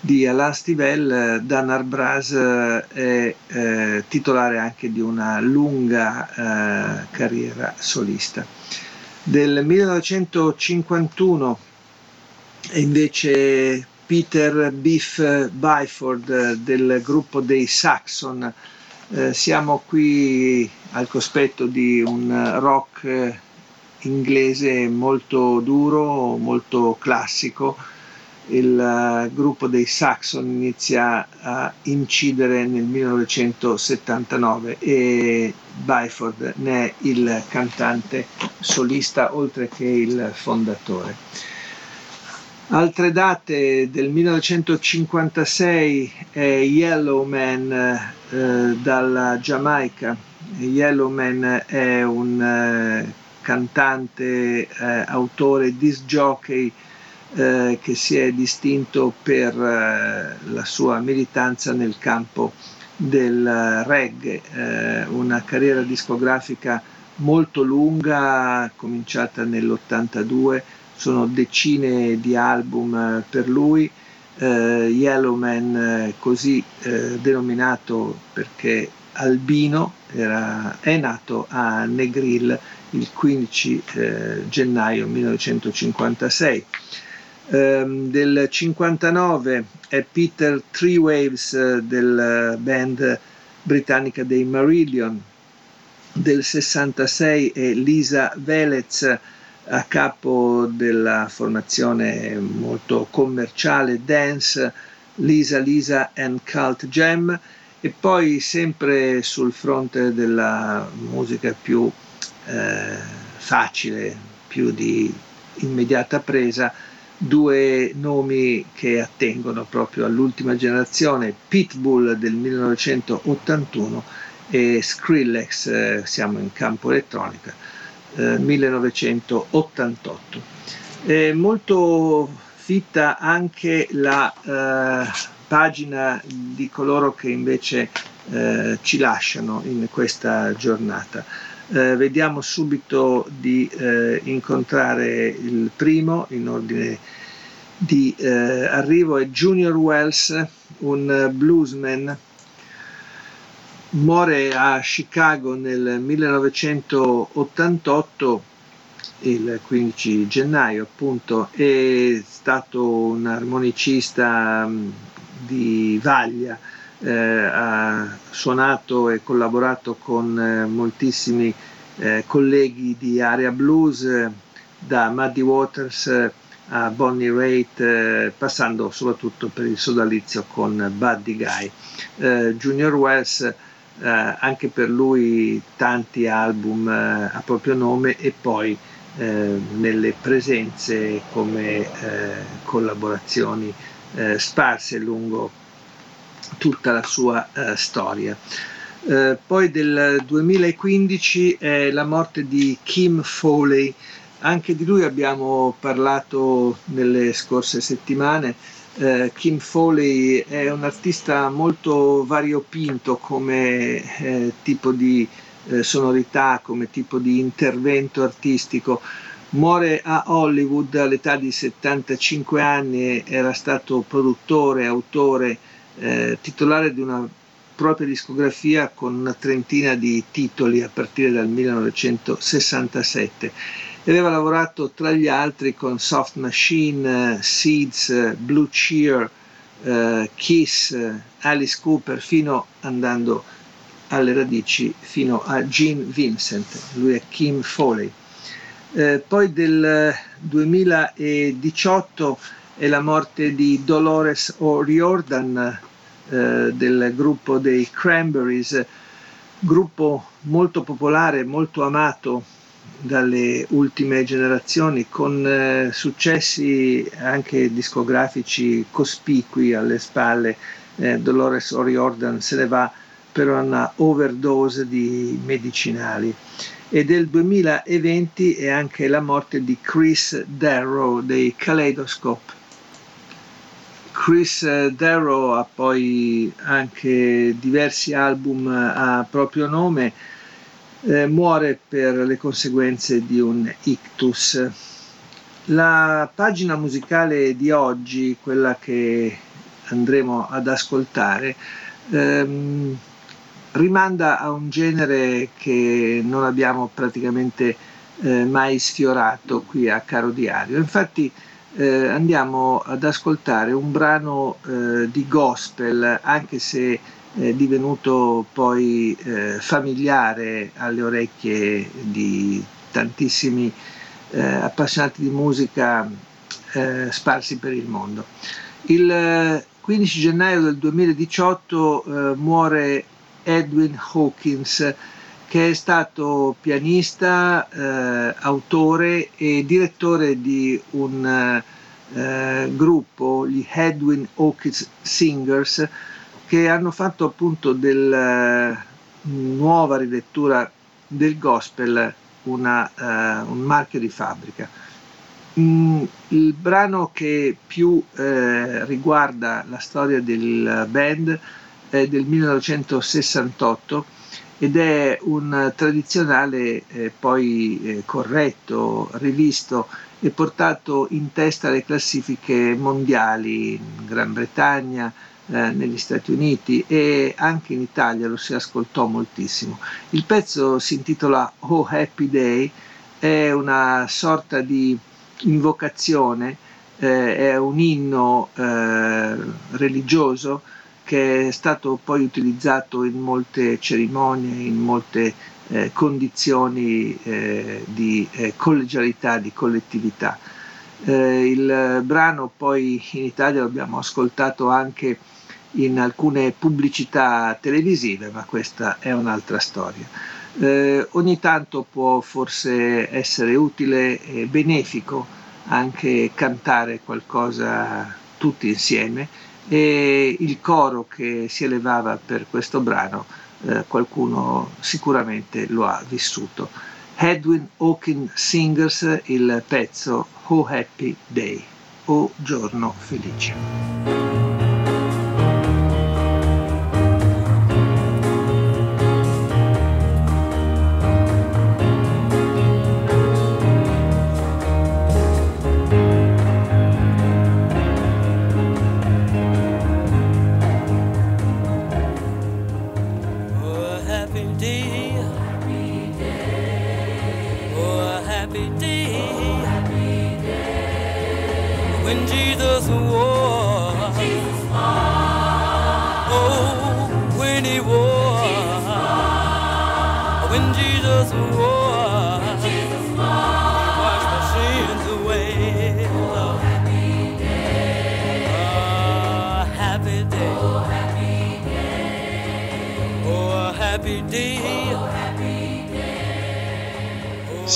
di Alain Stivell, Dan Arbraz è eh, titolare anche di una lunga eh, carriera solista. Del 1951 è invece Peter Biff Byford del gruppo dei Saxon. Eh, siamo qui al cospetto di un rock inglese molto duro, molto classico. Il uh, gruppo dei Saxon inizia a incidere nel 1979 e Byford ne è il cantante solista oltre che il fondatore. Altre date del 1956 è Yellow Man eh, dalla Giamaica. Yellow Man è un eh, cantante, eh, autore, disc jockey eh, che si è distinto per eh, la sua militanza nel campo del reggae, eh, una carriera discografica molto lunga, cominciata nell'82 sono decine di album eh, per lui, eh, Yellowman eh, così denominato perché albino era, è nato a Negril il 15 eh, gennaio 1956. Um, del 59 è Peter Three Waves uh, del band britannica dei Marillion, del 66 è Lisa Velez a capo della formazione molto commerciale dance Lisa Lisa and Cult Jam e poi sempre sul fronte della musica più eh, facile, più di immediata presa, due nomi che attengono proprio all'ultima generazione, Pitbull del 1981 e Skrillex, eh, siamo in campo elettronica, 1988. È molto fitta anche la eh, pagina di coloro che invece eh, ci lasciano in questa giornata. Eh, vediamo subito di eh, incontrare il primo in ordine di eh, arrivo è Junior Wells, un bluesman muore a Chicago nel 1988 il 15 gennaio appunto è stato un armonicista mm, di vaglia, eh, ha suonato e collaborato con eh, moltissimi eh, colleghi di area blues, da Muddy Waters a Bonnie Raitt, eh, passando soprattutto per il sodalizio con Buddy Guy. Eh, Junior Wells, eh, anche per lui tanti album eh, a proprio nome e poi eh, nelle presenze come eh, sparse lungo tutta la sua storia. poi del 2015 è la morte di Kim Foley, anche di lui abbiamo parlato nelle scorse settimane. Eh, Kim Foley è un artista molto variopinto come eh, tipo di eh, sonorità, come tipo di intervento artistico. Muore a Hollywood all'età di 75 anni, era stato produttore, autore, eh, titolare di una propria discografia con una trentina di titoli a partire dal 1967 aveva lavorato tra gli altri con Soft Machine, Seeds, Blue Cheer, eh, Kiss, Alice Cooper, fino andando alle radici fino a Gene Vincent, lui è Kim Foley. Eh, poi del 2018 è la morte di Dolores O'Riordan eh, del gruppo dei Cranberries, gruppo molto popolare, molto amato dalle ultime generazioni con eh, successi anche discografici cospicui alle spalle. Eh, Dolores O'Riordan se ne va per una overdose di medicinali. E del 2020 è anche la morte di Chris Darrow dei Kaleidoscope. Chris eh, Darrow ha poi anche diversi album a proprio nome, eh, muore per le conseguenze di un ictus. La pagina musicale di oggi, quella che andremo ad ascoltare, ehm, rimanda a un genere che non abbiamo praticamente eh, mai sfiorato qui a Caro Diario. Infatti eh, andiamo ad ascoltare un brano eh, di gospel, anche se eh, divenuto poi eh, familiare alle orecchie di tantissimi eh, appassionati di musica sparsi per il mondo. Il 15 eh, gennaio del 2018 eh, muore Edwin Hawkins, che è stato pianista, autore e direttore di un gruppo, gli Edwin Hawkins Singers, che hanno fatto appunto della eh, nuova rilettura del gospel una, uh, un marchio di fabbrica. Mm, il brano che più eh, riguarda la storia del band è del 1968 ed è un tradizionale eh, poi eh, corretto, rivisto e portato in testa alle classifiche mondiali in Gran Bretagna, eh, negli Stati Uniti e anche in Italia lo si ascoltò moltissimo. Il pezzo si intitola Oh Happy Day, è una sorta di invocazione, eh, è un inno eh, religioso che è stato poi utilizzato in molte cerimonie, in molte eh, condizioni eh, di eh, collegialità, di collettività. Eh, il brano poi in Italia l'abbiamo ascoltato anche in alcune pubblicità televisive, ma questa è un'altra storia. Eh, ogni tanto può forse essere utile e benefico anche cantare qualcosa tutti insieme e il coro che si elevava per questo brano eh, qualcuno sicuramente lo ha vissuto. Edwin Hawking Singers, il pezzo Oh Happy Day, o giorno felice.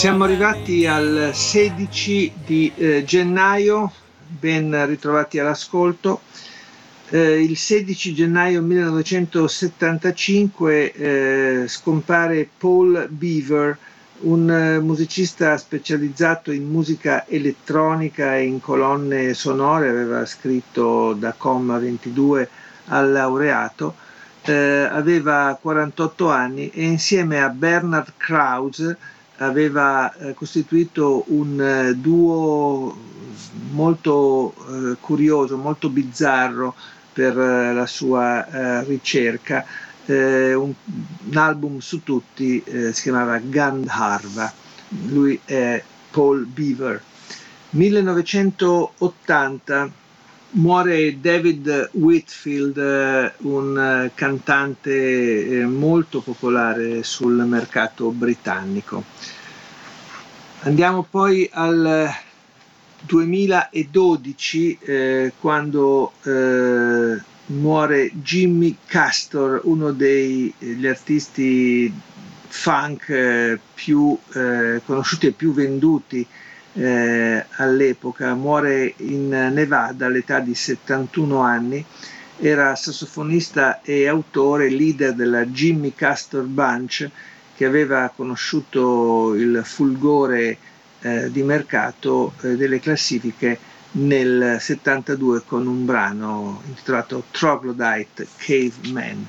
Siamo arrivati al 16 di eh, gennaio, ben ritrovati all'ascolto. Eh, il 16 gennaio 1975 eh, scompare Paul Beaver, un eh, musicista specializzato in musica elettronica e in colonne sonore, aveva scritto da Comma 22 al laureato. Eh, aveva 48 anni e insieme a Bernard Krause aveva eh, costituito un eh, duo molto eh, curioso, molto bizzarro per la sua ricerca. Un, album su tutti si chiamava Gandharva, lui è Paul Beaver. 1980 muore David Whitfield, un cantante molto popolare sul mercato britannico. Andiamo poi al 2012 eh, quando eh, muore Jimmy Castor, uno degli artisti funk eh, più eh, conosciuti e più venduti eh, all'epoca, muore in Nevada all'età di 71 anni, era sassofonista e autore, leader della Jimmy Castor Bunch che aveva conosciuto il fulgore eh, di mercato eh, delle classifiche nel 72 con un brano intitolato Troglodyte Caveman.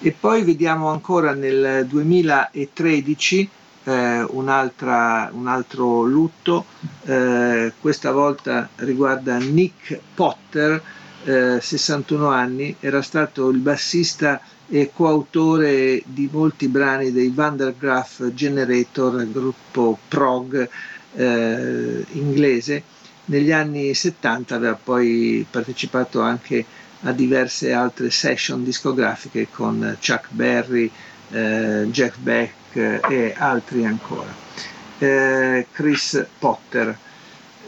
E poi vediamo ancora nel 2013 eh, un altro lutto, eh, questa volta riguarda Nick Potter, 61 eh, anni, era stato il bassista e coautore di molti brani dei Vandergraaf Generator, gruppo prog eh, inglese. Negli anni 70 aveva poi partecipato anche a diverse altre session discografiche con Chuck Berry, eh, Jeff Beck e altri ancora. Eh, Chris Potter.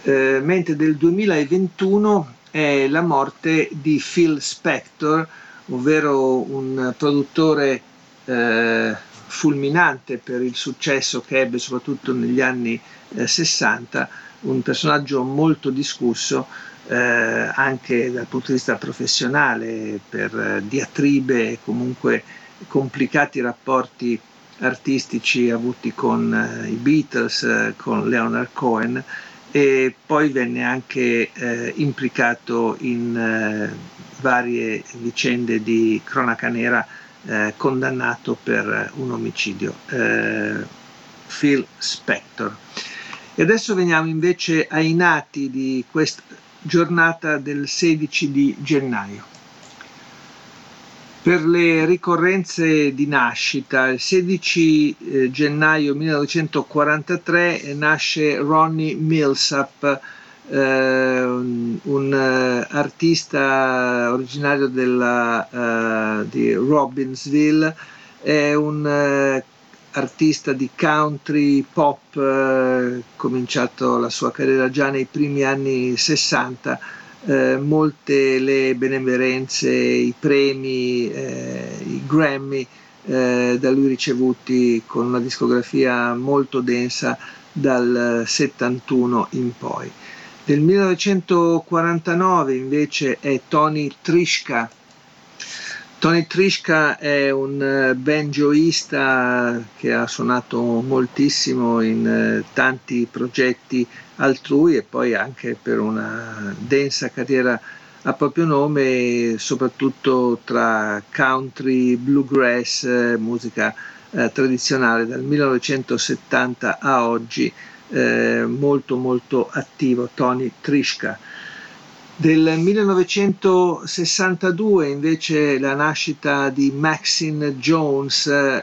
Eh, mentre del 2021 è la morte di Phil Spector, ovvero un produttore eh, fulminante per il successo che ebbe soprattutto negli anni eh, 60, un personaggio molto discusso eh, anche dal punto di vista professionale per eh, diatribe e comunque complicati rapporti artistici avuti con eh, i Beatles, eh, con Leonard Cohen e poi venne anche implicato in varie vicende di cronaca nera eh, condannato per un omicidio, eh, Phil Spector. E adesso veniamo invece ai nati di questa giornata del 16 di gennaio. Per le ricorrenze di nascita, il 16 eh, gennaio 1943 nasce Ronnie Millsap, eh, un, un uh, artista originario della, uh, di Robbinsville, è un uh, artista di country pop, cominciato la sua carriera già nei primi anni 60, molte le benemerenze, i premi, i Grammy da lui ricevuti con una discografia molto densa dal 71 in poi. Del 1949 invece è Tony Trishka. Tony Trishka è un eh, banjoista che ha suonato moltissimo in eh, tanti progetti altrui e poi anche per una densa carriera a proprio nome, soprattutto tra country, bluegrass, musica eh, tradizionale dal 1970 a oggi eh, molto molto attivo, Tony Trishka. Del 1962 invece la nascita di Maxine Jones, eh,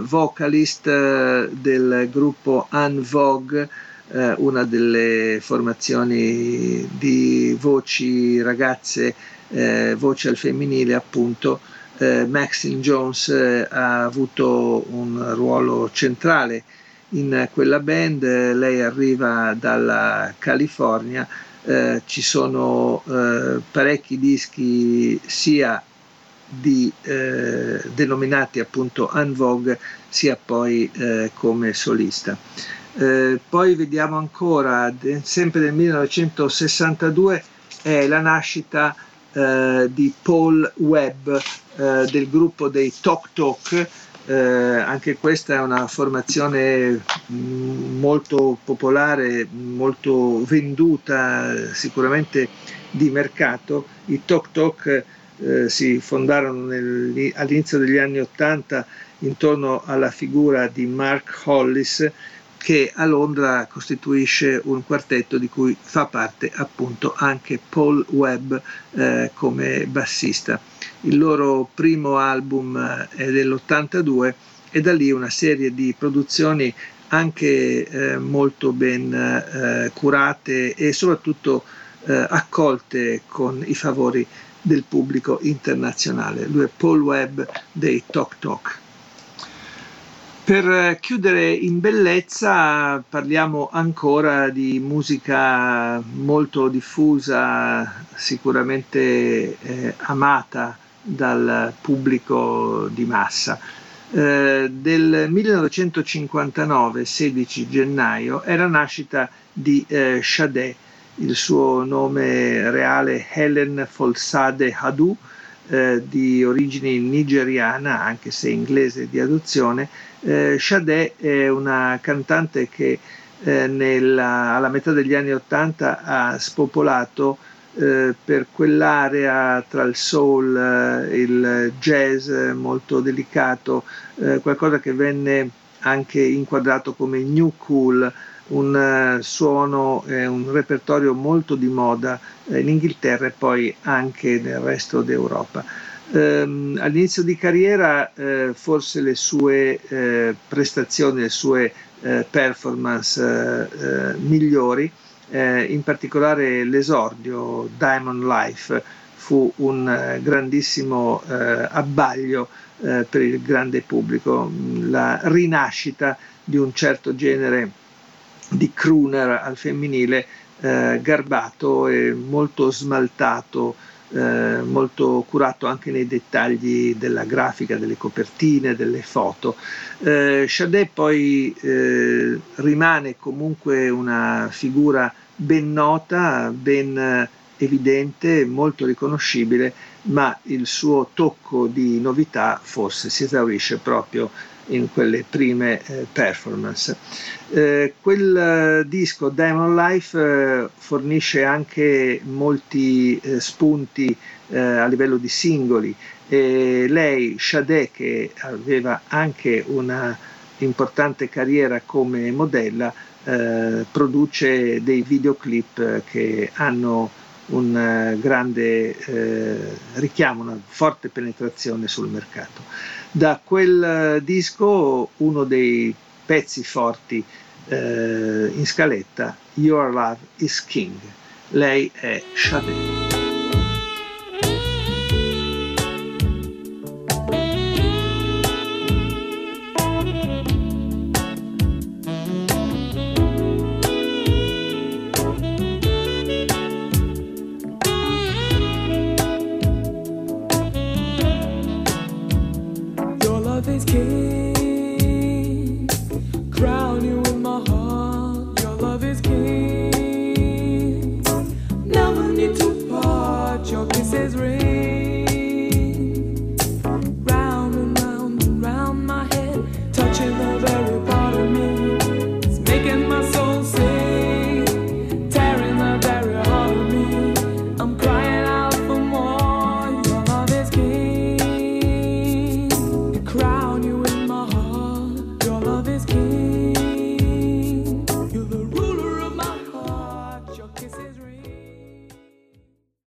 vocalist eh, del gruppo Unvogue, eh, una delle formazioni di voci ragazze, eh, voci al femminile appunto, eh, Maxine Jones eh, ha avuto un ruolo centrale in quella band, lei arriva dalla California, eh, ci sono eh, parecchi dischi sia di, eh, denominati appunto en vogue sia poi eh, come solista. Eh, poi vediamo ancora, sempre nel 1962, è la nascita eh, di Paul Webb eh, del gruppo dei Tok Tok, eh, anche questa è una formazione mm, molto popolare, molto venduta, sicuramente di mercato. I Tok Tok eh, si fondarono nel, all'inizio degli anni Ottanta intorno alla figura di Mark Hollis che a Londra costituisce un quartetto di cui fa parte appunto anche Paul Webb eh, come bassista. Il loro primo album eh, è dell'82 e da lì una serie di produzioni anche eh, molto ben eh, curate e soprattutto eh, accolte con i favori del pubblico internazionale. Lui è Paul Webb dei Tok Tok. Per chiudere in bellezza parliamo ancora di musica molto diffusa, sicuramente eh, amata dal pubblico di massa. Eh, del 1959, 16 gennaio, è la nascita di eh, Sade, il suo nome reale Helen Folsade Hadou, eh, di origine nigeriana, anche se inglese di adozione, eh, Sade è una cantante che eh, nella, alla metà degli anni Ottanta ha spopolato eh, per quell'area tra il soul, eh, il jazz molto delicato, eh, qualcosa che venne anche inquadrato come new cool, un suono e un repertorio molto di moda in Inghilterra e poi anche nel resto d'Europa. Um, all'inizio di carriera uh, forse le sue uh, prestazioni, le sue uh, performance migliori, in particolare l'esordio Diamond Life fu un grandissimo abbaglio per il grande pubblico, la rinascita di un certo genere di crooner al femminile garbato e molto smaltato eh, molto curato anche nei dettagli della grafica, delle copertine, delle foto. Eh, Chadet poi eh, rimane comunque una figura ben nota, ben evidente, molto riconoscibile, ma il suo tocco di novità forse si esaurisce proprio in quelle prime eh, performance. Eh, quel eh, disco Diamond Life fornisce anche molti spunti a livello di singoli e lei, Sade, che aveva anche una importante carriera come modella, produce dei videoclip che hanno un grande richiamo, una forte penetrazione sul mercato. Da quel eh, disco uno dei pezzi forti eh, in scaletta, Your Love is King. Lei è Sade.